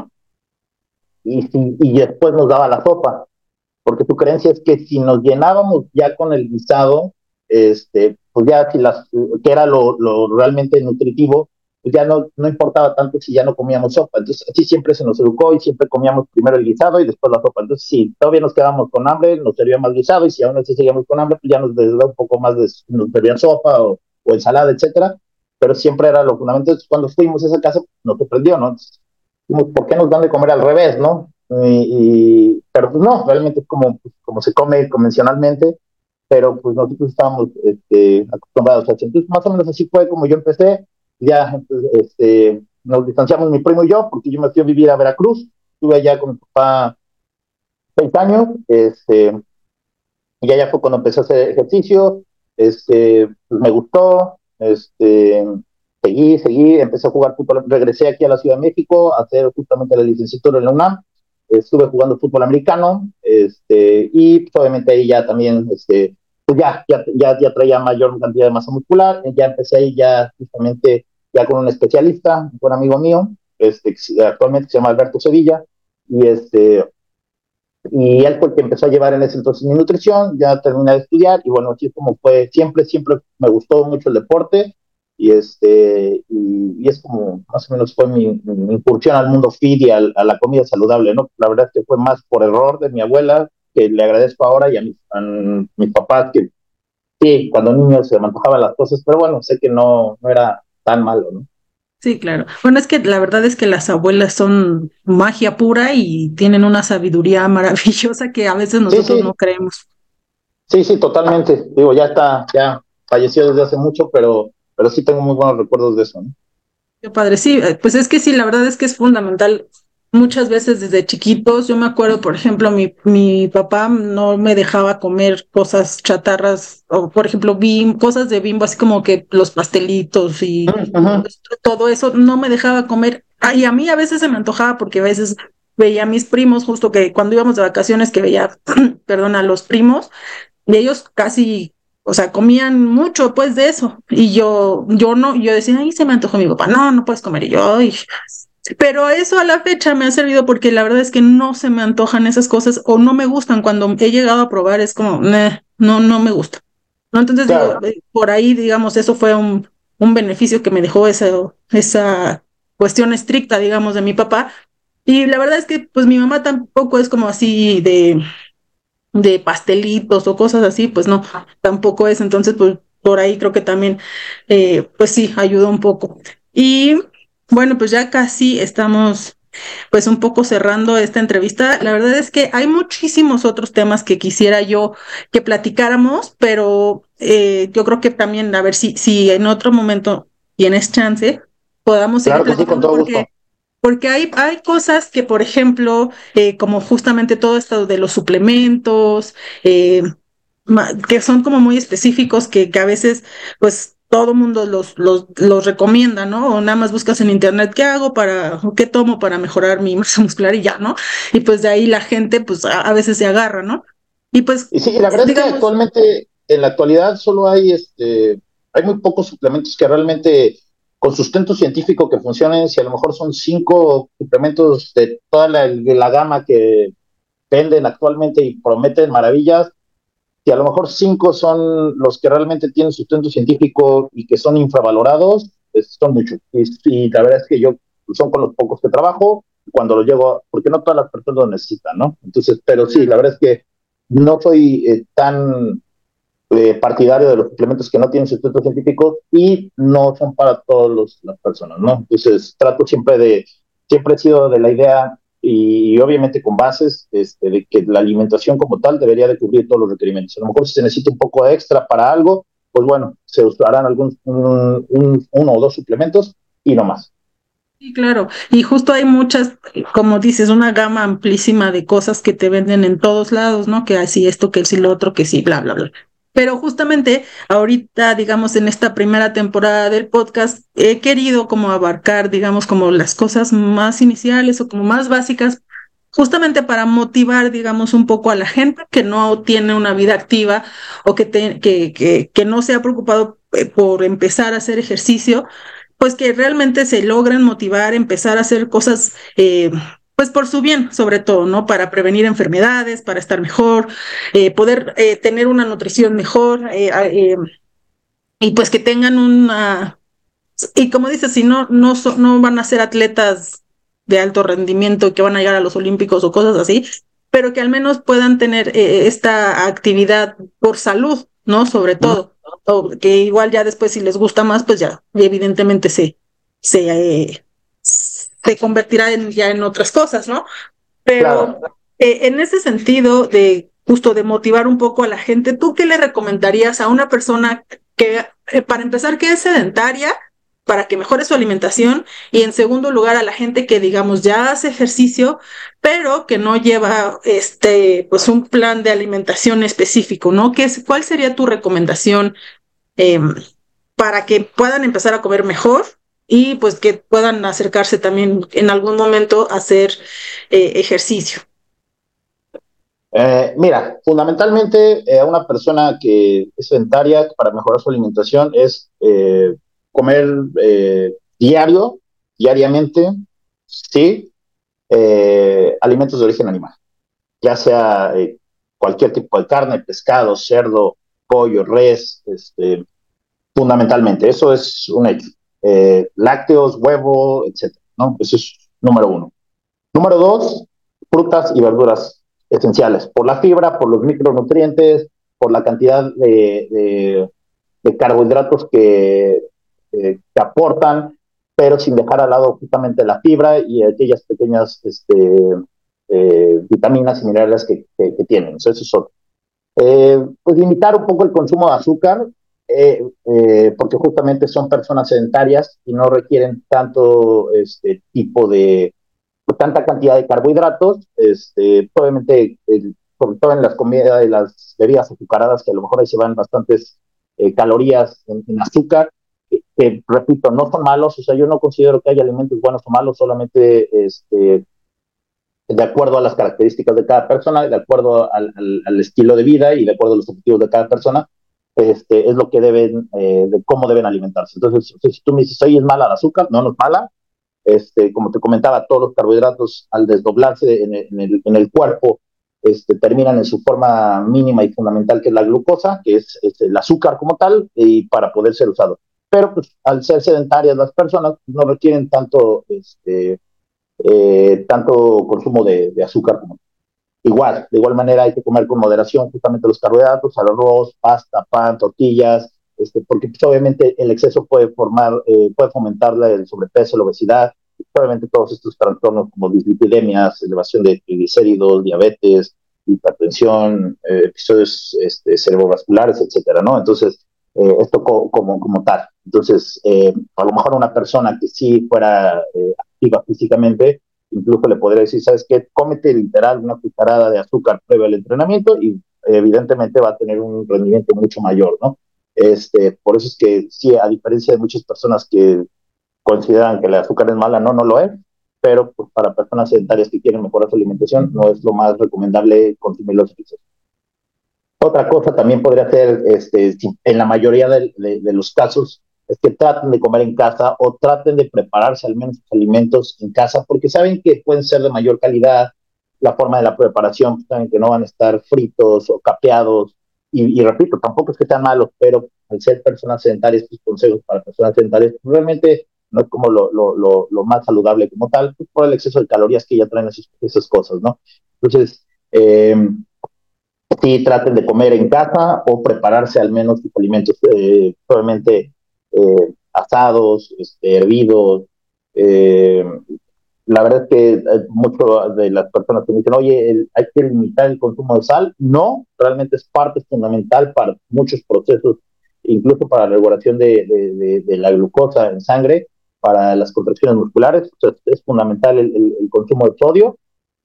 Speaker 3: y, y después nos daba la sopa, porque su creencia es que si nos llenábamos ya con el guisado, este, pues ya si las, que era lo, lo realmente nutritivo, pues ya no, no importaba tanto si ya no comíamos sopa. Entonces, así siempre se nos educó y siempre comíamos primero el guisado y después la sopa. Entonces, si todavía nos quedábamos con hambre, nos servía más guisado y si aún así seguíamos con hambre, pues ya nos da un poco más de, nos servía sopa o, o ensalada, etcétera. Pero siempre era lo fundamental. Entonces, cuando fuimos a esa casa, nos sorprendió, ¿no? ¿por qué nos dan de comer al revés, no? Y, pero pues no, realmente es como, pues, como se come convencionalmente, pero pues nosotros estábamos este, acostumbrados a eso. Entonces, más o menos así fue como yo empecé. Ya este, nos distanciamos mi primo y yo, porque yo me fui a vivir a Veracruz. Estuve allá con mi papá seis años. Este, y allá fue cuando empecé a hacer ejercicio. Este, pues me gustó. Este, seguí, seguí, empecé a jugar fútbol, regresé aquí a la Ciudad de México a hacer justamente la licenciatura en la UNAM, estuve jugando fútbol americano, este, y pues, obviamente ahí ya también, este, pues ya, ya, ya, ya traía mayor cantidad de masa muscular, ya empecé ahí ya justamente ya con un especialista, un buen amigo mío, este, actualmente se llama Alberto Sevilla, y este, y él fue el que empezó a llevar en ese entonces mi nutrición, ya terminé de estudiar, y bueno, así como fue, siempre, siempre me gustó mucho el deporte, y este y, es como más o menos fue mi, incursión al mundo fit y a la comida saludable no la verdad es que fue más por error de mi abuela que le agradezco ahora y a mis, mis papás que sí cuando niño se me antojaban las cosas pero bueno sé que no no era tan malo no
Speaker 2: Sí, claro. Bueno, es que la verdad es que las abuelas son magia pura y tienen una sabiduría maravillosa que a veces nosotros no creemos.
Speaker 3: Sí, sí, totalmente. Digo, ya está, ya falleció desde hace mucho, pero pero sí tengo muy buenos recuerdos de eso. ¿no?
Speaker 2: Qué padre, sí, eh, pues es que sí, la verdad es que es fundamental. Muchas veces desde chiquitos, yo me acuerdo, por ejemplo, mi, mi papá no me dejaba comer cosas chatarras, o por ejemplo, bim, cosas de bimbo, así como que los pastelitos y todo eso, no me dejaba comer. Ah, y a mí a veces se me antojaba porque a veces veía a mis primos, justo que cuando íbamos de vacaciones, que veía, perdón, a los primos, y ellos casi o sea, comían mucho pues de eso. Y yo, yo no, yo decía, ay, se me antojó mi papá, no, no puedes comer. Y yo, ay. Pero eso a la fecha me ha servido porque la verdad es que no se me antojan esas cosas o no me gustan. Cuando he llegado a probar es como, no, no me gusta. ¿No? Entonces, digo, eh, por ahí, digamos, eso fue un, un beneficio que me dejó esa, esa cuestión estricta, digamos, de mi papá. Y la verdad es que, pues, mi mamá tampoco es como así de, de pastelitos o cosas así, pues no, tampoco es. Entonces, pues por ahí creo que también, eh, pues sí, ayudó un poco. Y bueno, pues ya casi estamos pues un poco cerrando esta entrevista. La verdad es que hay muchísimos otros temas que quisiera yo que platicáramos, pero eh, yo creo que también a ver si, si en otro momento tienes chance, podamos seguir platicando porque porque hay, hay cosas que, por ejemplo, eh, como justamente todo esto de los suplementos, eh, que son como muy específicos, que, que a veces, pues, todo mundo los, los, los recomienda, ¿no? O nada más buscas en internet qué hago para, qué tomo para mejorar mi masa muscular y ya, ¿no? Y pues de ahí la gente, pues, a, veces se agarra, ¿no?
Speaker 3: Y pues. Y sí, la verdad es que actualmente, en la actualidad, solo hay este, hay muy pocos suplementos que realmente con sustento científico que funcionen, si a lo mejor son cinco suplementos de toda la, la gama que venden actualmente y prometen maravillas, si a lo mejor cinco son los que realmente tienen sustento científico y que son infravalorados, son muchos. Y, la verdad es que yo son con los pocos que trabajo cuando los llego, porque no todas las personas lo necesitan, ¿no? Entonces, pero sí, la verdad es que no soy eh, tan eh, partidario de los suplementos que no tienen sustento científico y no son para todas las personas, ¿no? Entonces trato siempre de, siempre he sido de la idea y, obviamente con bases este, de que la alimentación como tal debería de cubrir todos los requerimientos. A lo mejor si se necesita un poco extra para algo, pues bueno, se usarán algún, un, uno o dos suplementos y no más.
Speaker 2: Sí, claro. Y justo hay muchas, como dices, una gama amplísima de cosas que te venden en todos lados, ¿no? Que así esto, que sí lo otro, que sí, bla, bla, bla. Pero justamente ahorita, digamos, en esta primera temporada del podcast, he querido como abarcar, digamos, como las cosas más iniciales o como más básicas, justamente para motivar, digamos, un poco a la gente que no tiene una vida activa o que, que, que, no se ha preocupado eh, por empezar a hacer ejercicio, pues que realmente se logran motivar, empezar a hacer cosas, eh, pues por su bien, sobre todo, ¿no? Para prevenir enfermedades, para estar mejor, eh, poder eh, tener una nutrición mejor y pues que tengan una... Y como dices, si no, no, no van a ser atletas de alto rendimiento que van a llegar a los olímpicos o cosas así, pero que al menos puedan tener esta actividad por salud, ¿no? Sobre todo que igual ya después si les gusta más, pues ya evidentemente se, se, se convertirá en, ya en otras cosas, ¿no? Pero eh, en ese sentido de justo de motivar un poco a la gente, ¿tú qué le recomendarías a una persona que, eh, para empezar, que es sedentaria, para que mejore su alimentación y en segundo lugar a la gente que digamos ya hace ejercicio pero que no lleva este pues un plan de alimentación específico, ¿no? ¿Qué es, ¿Cuál sería tu recomendación em, para que puedan empezar a comer mejor y pues que puedan acercarse también en algún momento a hacer eh, ejercicio?
Speaker 3: Eh, mira, fundamentalmente a eh, una persona que es sedentaria para mejorar su alimentación es comer diario, diariamente, sí, alimentos de origen animal, ya sea cualquier tipo de carne, pescado, cerdo, pollo, res, este, fundamentalmente, eso es un hecho. Lácteos, huevo, etc. ¿no? Eso es número uno. Número dos, frutas y verduras esenciales, por la fibra, por los micronutrientes, por la cantidad de carbohidratos que eh, que aportan, pero sin dejar al lado justamente la fibra y aquellas pequeñas este, eh, vitaminas y minerales que, que, tienen. eso es otro. Eh, pues limitar un poco el consumo de azúcar, porque justamente son personas sedentarias y no requieren tanto este tipo de, tanta cantidad de carbohidratos, este, obviamente, sobre todo en las comidas y las bebidas azucaradas, que a lo mejor ahí se van bastantes calorías en, azúcar, que repito, no son malos, o sea, yo no considero que haya alimentos buenos o malos, solamente este, de acuerdo a las características de cada persona, de acuerdo al, estilo de vida y de acuerdo a los objetivos de cada persona, este, es lo que deben, eh, de cómo deben alimentarse. Entonces, si tú me dices, oye, es mala el azúcar, no, no es mala. Este, como te comentaba, todos los carbohidratos al desdoblarse en el, en el, en el cuerpo este, terminan en su forma mínima y fundamental, que es la glucosa, que es, es el azúcar como tal, y para poder ser usado pero pues al ser sedentarias las personas pues, no requieren tanto, este, eh, tanto consumo de, azúcar como igual, de igual manera hay que comer con moderación justamente los carbohidratos, arroz, pasta, pan, tortillas, este, porque pues, obviamente el exceso puede formar, eh, puede fomentar el sobrepeso, la obesidad, obviamente todos estos trastornos como dislipidemias, elevación de triglicéridos, diabetes, hipertensión, eh, episodios este, cerebrovasculares, etcétera, ¿no? Entonces, eh, esto como, como tal. Entonces, eh, a lo mejor una persona que sí fuera eh, activa físicamente, incluso le podría decir, ¿sabes qué? Cómete literal una cucharada de azúcar previo al entrenamiento y evidentemente va a tener un rendimiento mucho mayor, ¿no? Este, por eso es que sí, a diferencia de muchas personas que consideran que el azúcar es mala, no, no lo es, pero pues, para personas sedentarias que quieren mejorar su alimentación, no es lo más recomendable consumir los excesos. Otra cosa también podría ser, este, en la mayoría de, los casos, es que traten de comer en casa o traten de prepararse al menos sus alimentos en casa, porque saben que pueden ser de mayor calidad, la forma de la preparación, pues, saben que no van a estar fritos o capeados, y, repito, tampoco es que sean malos, pero al ser personas sedentarias, tus consejos para personas sedentarias, pues, realmente no es como lo, lo, lo, más saludable como tal, pues, por el exceso de calorías que ya traen esas, esas cosas, ¿no? Entonces, eh, sí traten de comer en casa o prepararse al menos sus alimentos, eh, probablemente eh, asados, este, hervidos. Eh, la verdad es que muchas de las personas que me dicen, oye, hay que limitar el consumo de sal. No, realmente es parte fundamental para muchos procesos, incluso para la regulación de, la glucosa en sangre. para las contracciones musculares, es fundamental el, consumo de sodio,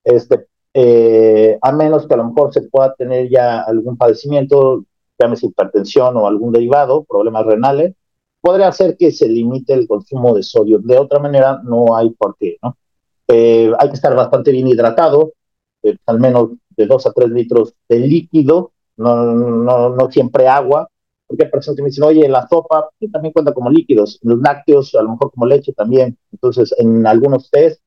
Speaker 3: este, eh, a menos que a lo mejor se pueda tener ya algún padecimiento, llámese hipertensión o algún derivado, problemas renales, podría hacer que se limite el consumo de sodio. De otra manera, no hay por qué, ¿no? Eh, hay que estar bastante bien hidratado, eh, al menos de 2 a 3 litros de líquido, no, no, no siempre agua, porque hay personas que me dicen, oye, la sopa también cuenta como líquidos, los lácteos, a lo mejor como leche también. Entonces, en algunos test,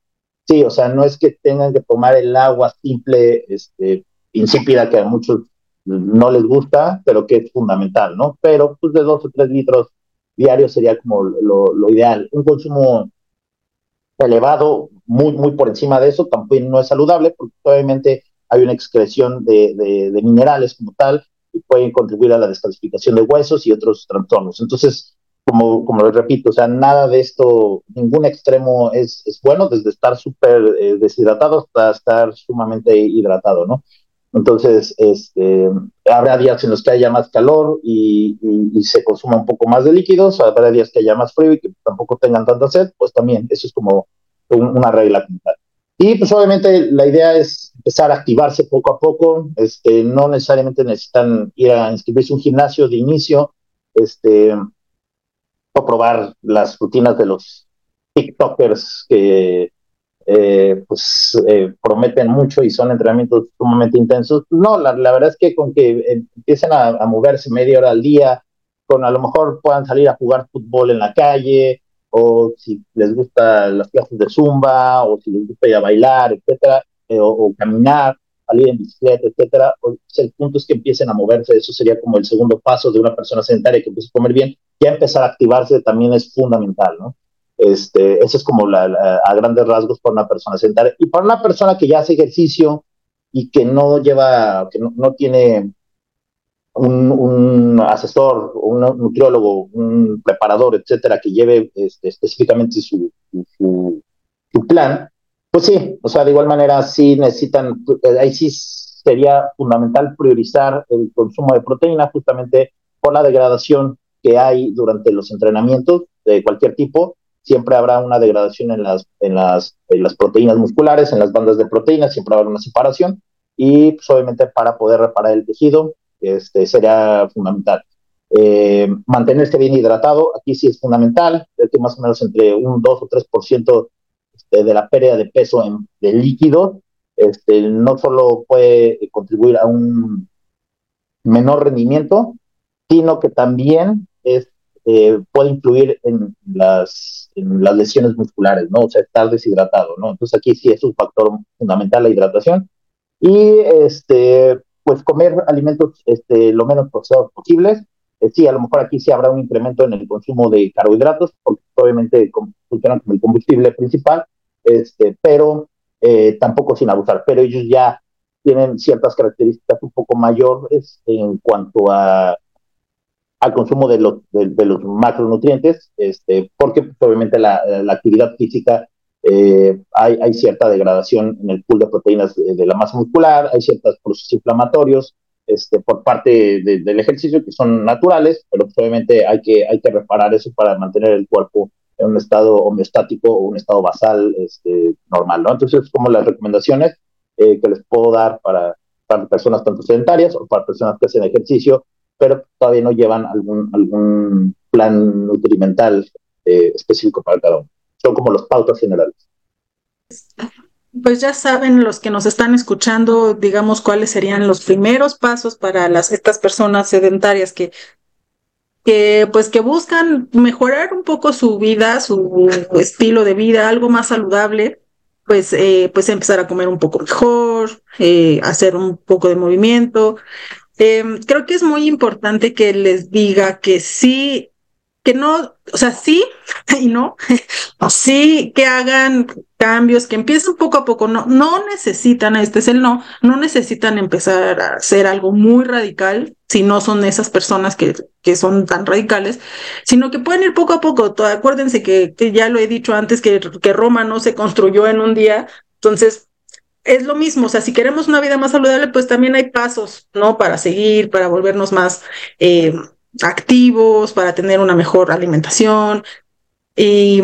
Speaker 3: sí, o sea, no es que tengan que tomar el agua simple, este, insípida, que a muchos no les gusta, pero que es fundamental, ¿no? Pero, pues, de dos o tres litros diarios sería como lo, lo ideal. Un consumo elevado, muy, muy por encima de eso, también no es saludable, porque obviamente hay una excreción de, de, de minerales como tal, y pueden contribuir a la descalcificación de huesos y otros trastornos. Entonces, como, como les repito, o sea, nada de esto, ningún extremo es, es bueno, desde estar súper eh, deshidratado hasta estar sumamente hidratado, ¿no? Entonces, este, habrá días en los que haya más calor y, se consuma un poco más de líquidos, habrá días que haya más frío y que tampoco tengan tanta sed, pues también, eso es como una regla. Y pues obviamente la idea es empezar a activarse poco a poco, este, no necesariamente necesitan ir a inscribirse a un gimnasio de inicio, este, o probar las rutinas de los TikTokers que eh, pues eh, prometen mucho y son entrenamientos sumamente intensos. No, la, la verdad es que con que empiecen a, moverse media hora al día, con a lo mejor puedan salir a jugar fútbol en la calle, o si les gusta las clases de zumba, o si les gusta ir a bailar, etcétera, eh, o, caminar, salir en bicicleta, etcétera. O, el punto es que empiecen a moverse, eso sería como el segundo paso de una persona sedentaria que empiece a comer bien. Ya empezar a activarse también es fundamental, ¿no? Este, eso es como la, a grandes rasgos para una persona sedentaria. Y para una persona que ya hace ejercicio y que no lleva, que no, no tiene un, asesor, un nutriólogo, un preparador, etcétera, que lleve este, específicamente su, su, plan, pues sí, o sea, de igual manera sí necesitan, eh, ahí sí sería fundamental priorizar el consumo de proteína justamente por la degradación que hay durante los entrenamientos de cualquier tipo. Siempre habrá una degradación en las, en las, proteínas musculares, en las bandas de proteínas, siempre habrá una separación. Y pues, obviamente para poder reparar el tejido este, sería fundamental. Eh, mantenerse bien hidratado, aquí sí es fundamental, que más o menos entre un 2 o 3% este, de la pérdida de peso en, de líquido, este, no solo puede contribuir a un menor rendimiento, sino que también eh, puede influir en las, en las lesiones musculares, ¿no? O sea, estar deshidratado, ¿no? Entonces aquí sí es un factor fundamental la hidratación. Y este, pues comer alimentos este, lo menos procesados posibles. Eh, sí, a lo mejor aquí sí habrá un incremento en el consumo de carbohidratos, porque obviamente funcionan como el combustible principal, este, pero eh, tampoco sin abusar. Pero ellos ya tienen ciertas características un poco mayores en cuanto a al consumo de los, de, los macronutrientes, este, porque pues, obviamente la, la actividad física eh, hay, hay, cierta degradación en el pool de proteínas de, la masa muscular, hay ciertos procesos inflamatorios este, por parte del ejercicio que son naturales, pero pues, obviamente hay que, hay que reparar eso para mantener el cuerpo en un estado homeostático o un estado basal este, normal, ¿no? Entonces, como las recomendaciones eh, que les puedo dar para, para personas tanto sedentarias o para personas que hacen ejercicio, pero todavía no llevan algún, algún plan nutrimental eh, específico para cada uno son como los pautas generales.
Speaker 2: Pues ya saben los que nos están escuchando, digamos, cuáles serían los primeros pasos para las, estas personas sedentarias que, que, pues, que buscan mejorar un poco su vida, su estilo de vida, algo más saludable, pues, eh, pues empezar a comer un poco mejor, eh, hacer un poco de movimiento. Em, creo que es muy importante que les diga que sí que no, o sea, sí y no, sí que hagan cambios, que empiecen poco a poco, no, no necesitan, este es el no, no necesitan empezar a hacer algo muy radical, si no son esas personas que, que son tan radicales, sino que pueden ir poco a poco. Acuérdense que, que ya lo he dicho antes, que, que Roma no se construyó en un día, entonces es lo mismo, o sea, si queremos una vida más saludable, pues también hay pasos, ¿no? Para seguir, para volvernos más... Eh, activos, para tener una mejor alimentación. Y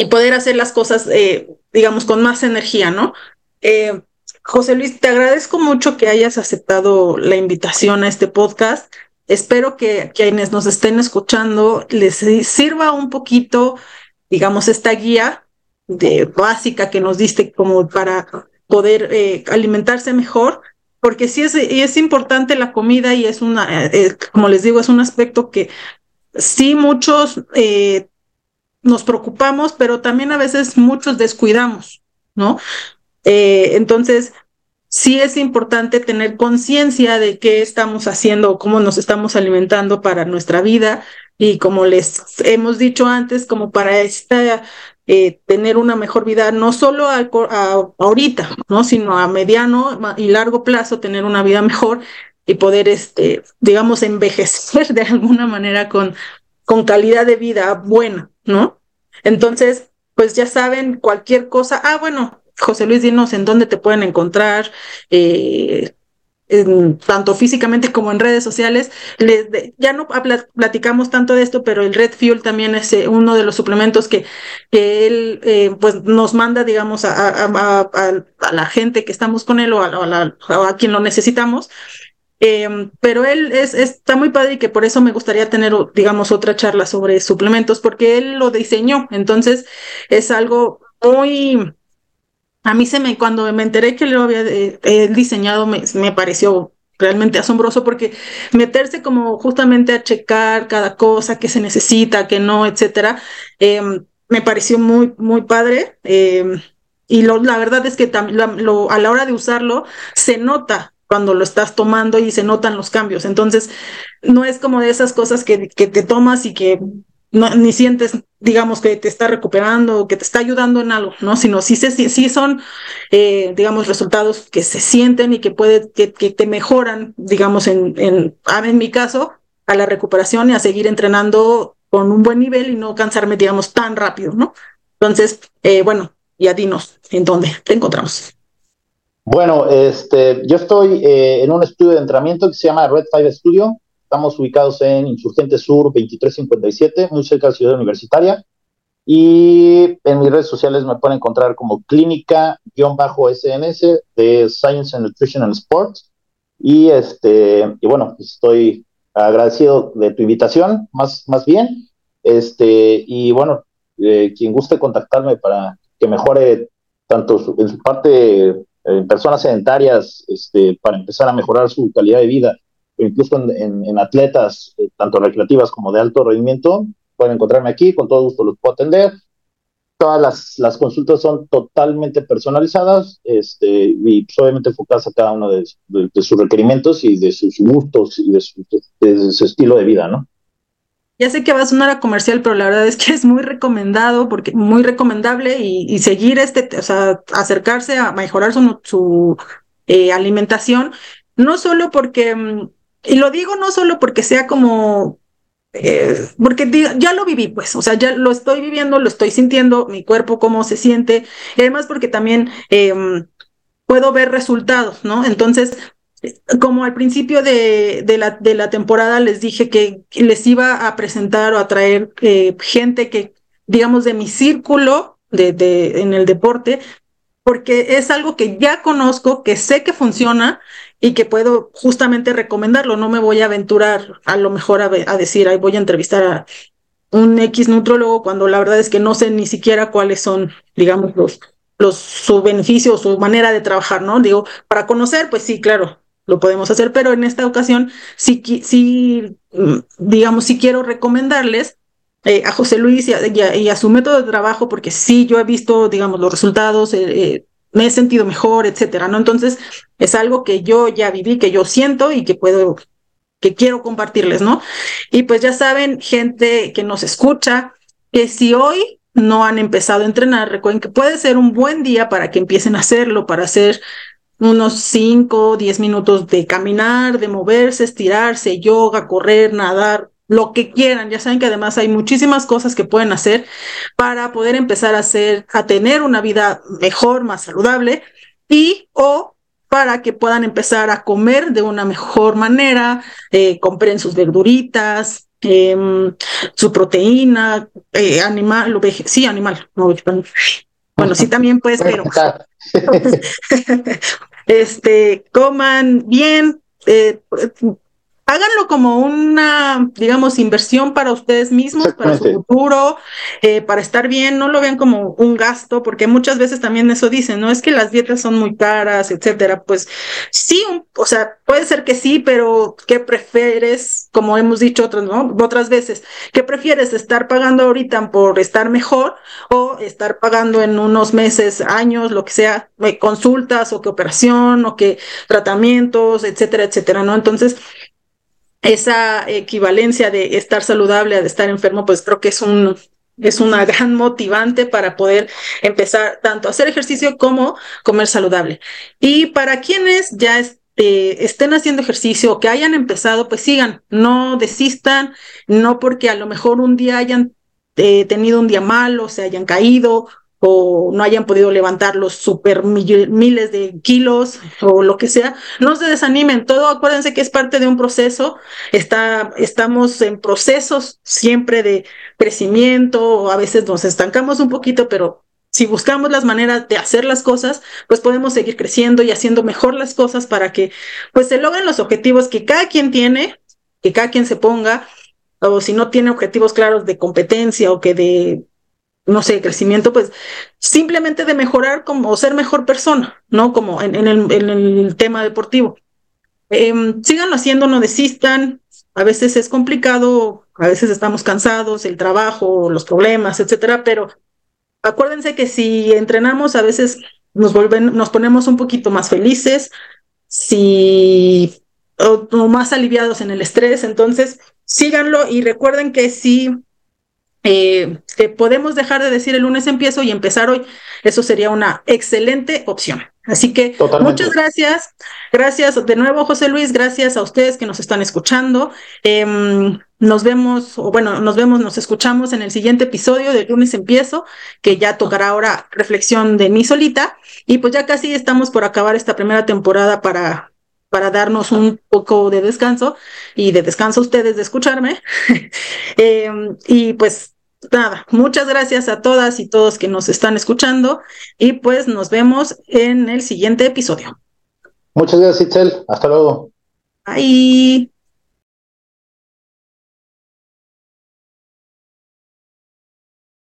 Speaker 2: y poder hacer las cosas, eh, digamos, con más energía, ¿no? Eh, José Luis, te agradezco mucho que hayas aceptado la invitación a este podcast. Espero que quienes nos estén escuchando les sirva un poquito, digamos, esta guía de básica que nos diste como para poder eh, alimentarse mejor, porque sí es, es importante la comida y es una, eh, como les digo, es un aspecto que sí muchos eh, nos preocupamos, pero también a veces muchos descuidamos, ¿no? entonces, sí es importante tener conciencia de qué estamos haciendo, cómo nos estamos alimentando para nuestra vida y como les hemos dicho antes, como para esta eh, tener una mejor vida, no solo a, ahorita, ¿no? sino a mediano y largo plazo, tener una vida mejor y poder, este, digamos, envejecer de alguna manera con, con calidad de vida buena, ¿no? Entonces, pues ya saben, cualquier cosa, ah, bueno, José Luis, dinos en dónde te pueden encontrar, eh, tanto físicamente como en redes sociales. ya no platicamos tanto de esto, pero el Red Fuel también es eh, uno de los suplementos que, él eh, pues nos manda, digamos, a, a, la gente que estamos con él o a, quien lo necesitamos. Em, pero él es, está muy padre y que por eso me gustaría tener, digamos, otra charla sobre suplementos, porque él lo diseñó. Entonces, es algo muy a mí se me, cuando me enteré que lo había eh, diseñado, me, pareció realmente asombroso porque meterse como justamente a checar cada cosa que se necesita, que no, etcétera, em, me pareció muy, muy padre. Em, y lo, la verdad es que lo, a la hora de usarlo se nota cuando lo estás tomando y se notan los cambios. Entonces, no es como de esas cosas que, que te tomas y que no, ni sientes, digamos, que te está recuperando, que te está ayudando en algo, ¿no? Sino sí, sí son, eh, digamos, resultados que se sienten y que puede, que, que te mejoran, digamos, en, en, en mi caso, a la recuperación y a seguir entrenando con un buen nivel y no cansarme, digamos, tan rápido, ¿no? Entonces, eh, bueno, ya dinos en dónde te encontramos.
Speaker 3: Bueno, este, yo estoy eh, en un estudio de entrenamiento que se llama Red Five Studio. Estamos ubicados en Insurgente Sur 2357, muy cerca de la ciudad universitaria. Y en mis redes sociales me pueden encontrar como clínica-SNS de Science and Nutrition and Sports. Y, este, y bueno, estoy agradecido de tu invitación, más, más bien. Este, y bueno, eh, quien guste contactarme para que mejore tanto en su parte en personas sedentarias, este, para empezar a mejorar su calidad de vida incluso en, atletas, eh, tanto recreativas como de alto rendimiento, pueden encontrarme aquí, con todo gusto los puedo atender. Todas las, las consultas son totalmente personalizadas este, y pues, obviamente enfocadas a cada uno de, sus requerimientos y de sus gustos y de su, estilo de vida, ¿no?
Speaker 2: Ya sé que va a sonar a comercial, pero la verdad es que es muy recomendado, porque muy recomendable y, seguir este, o sea, acercarse a mejorar su, su eh, alimentación, no solo porque mm, y lo digo no solo porque sea como, eh, porque ya lo viví, pues, o sea, ya lo estoy viviendo, lo estoy sintiendo, mi cuerpo cómo se siente, y además porque también em, puedo ver resultados, ¿no? Entonces, como al principio de, de, la, de la temporada les dije que les iba a presentar o a traer eh, gente que, digamos, de mi círculo de, de, en el deporte, porque es algo que ya conozco, que sé que funciona y que puedo justamente recomendarlo. No me voy a aventurar a lo mejor a, decir, ahí voy a entrevistar a un X nutrólogo cuando la verdad es que no sé ni siquiera cuáles son, digamos, los, los, su beneficio, su manera de trabajar, ¿no? Digo, para conocer, pues sí, claro, lo podemos hacer, pero en esta ocasión sí, sí mm, digamos, sí quiero recomendarles eh, a José Luis y a, su método de trabajo, porque sí, yo he visto, digamos, los resultados, eh, eh, me he sentido mejor, etcétera, ¿no? Entonces, es algo que yo ya viví, que yo siento y que puedo, que quiero compartirles, ¿no? Y pues ya saben, gente que nos escucha, que si hoy no han empezado a entrenar, recuerden que puede ser un buen día para que empiecen a hacerlo, para hacer unos 5, 10 minutos de caminar, de moverse, estirarse, yoga, correr, nadar, lo que quieran. Ya saben que además hay muchísimas cosas que pueden hacer para poder empezar a hacer, a tener una vida mejor, más saludable y o para que puedan empezar a comer de una mejor manera, eh, compren sus verduritas, em, su proteína, eh, animal, lo sí, animal, bueno, sí también pues, pero este, coman bien, eh, háganlo como una, digamos, inversión para ustedes mismos, para su futuro, eh, para estar bien, no lo vean como un gasto, porque muchas veces también eso dicen, no es que las dietas son muy caras, etcétera. Pues sí, o sea, puede ser que sí, pero ¿qué prefieres? Como hemos dicho otras, ¿no? otras veces, ¿qué prefieres estar pagando ahorita por estar mejor o estar pagando en unos meses, años, lo que sea, eh, consultas o que operación o que tratamientos, etcétera, etcétera, ¿no? Entonces, esa equivalencia de estar saludable a de estar enfermo, pues creo que es un es una gran motivante para poder empezar tanto a hacer ejercicio como comer saludable. Y para quienes ya este, estén haciendo ejercicio o que hayan empezado, pues sigan, no desistan, no porque a lo mejor un día hayan eh, tenido un día malo, se hayan caído o no hayan podido levantar los super miles de kilos o lo que sea, no se desanimen, todo acuérdense que es parte de un proceso, Está, estamos en procesos siempre de crecimiento, a veces nos estancamos un poquito, pero si buscamos las maneras de hacer las cosas, pues podemos seguir creciendo y haciendo mejor las cosas para que pues se logren los objetivos que cada quien tiene, que cada quien se ponga, o si no tiene objetivos claros de competencia o que de no sé, crecimiento, pues simplemente de mejorar como ser mejor persona, ¿no? Como en, el, tema deportivo. Eh, síganlo haciendo, no desistan. A veces es complicado, a veces estamos cansados, el trabajo, los problemas, etcétera, pero acuérdense que si entrenamos, a veces nos volven, nos ponemos un poquito más felices, si o más aliviados en el estrés, entonces síganlo y recuerden que si eh, que podemos dejar de decir el lunes empiezo y empezar hoy, eso sería una excelente opción. Así que muchas gracias. Gracias de nuevo, José Luis. Gracias a ustedes que nos están escuchando. Em, nos vemos, o bueno, nos vemos, nos escuchamos en el siguiente episodio de lunes empiezo, que ya tocará ahora reflexión de mí solita. Y pues ya casi estamos por acabar esta primera temporada para, para darnos un poco de descanso y de descanso ustedes de escucharme. Em, y pues nada, muchas gracias a todas y todos que nos están escuchando y pues nos vemos en el siguiente episodio.
Speaker 3: Muchas gracias, Itzel. Hasta luego.
Speaker 2: Bye.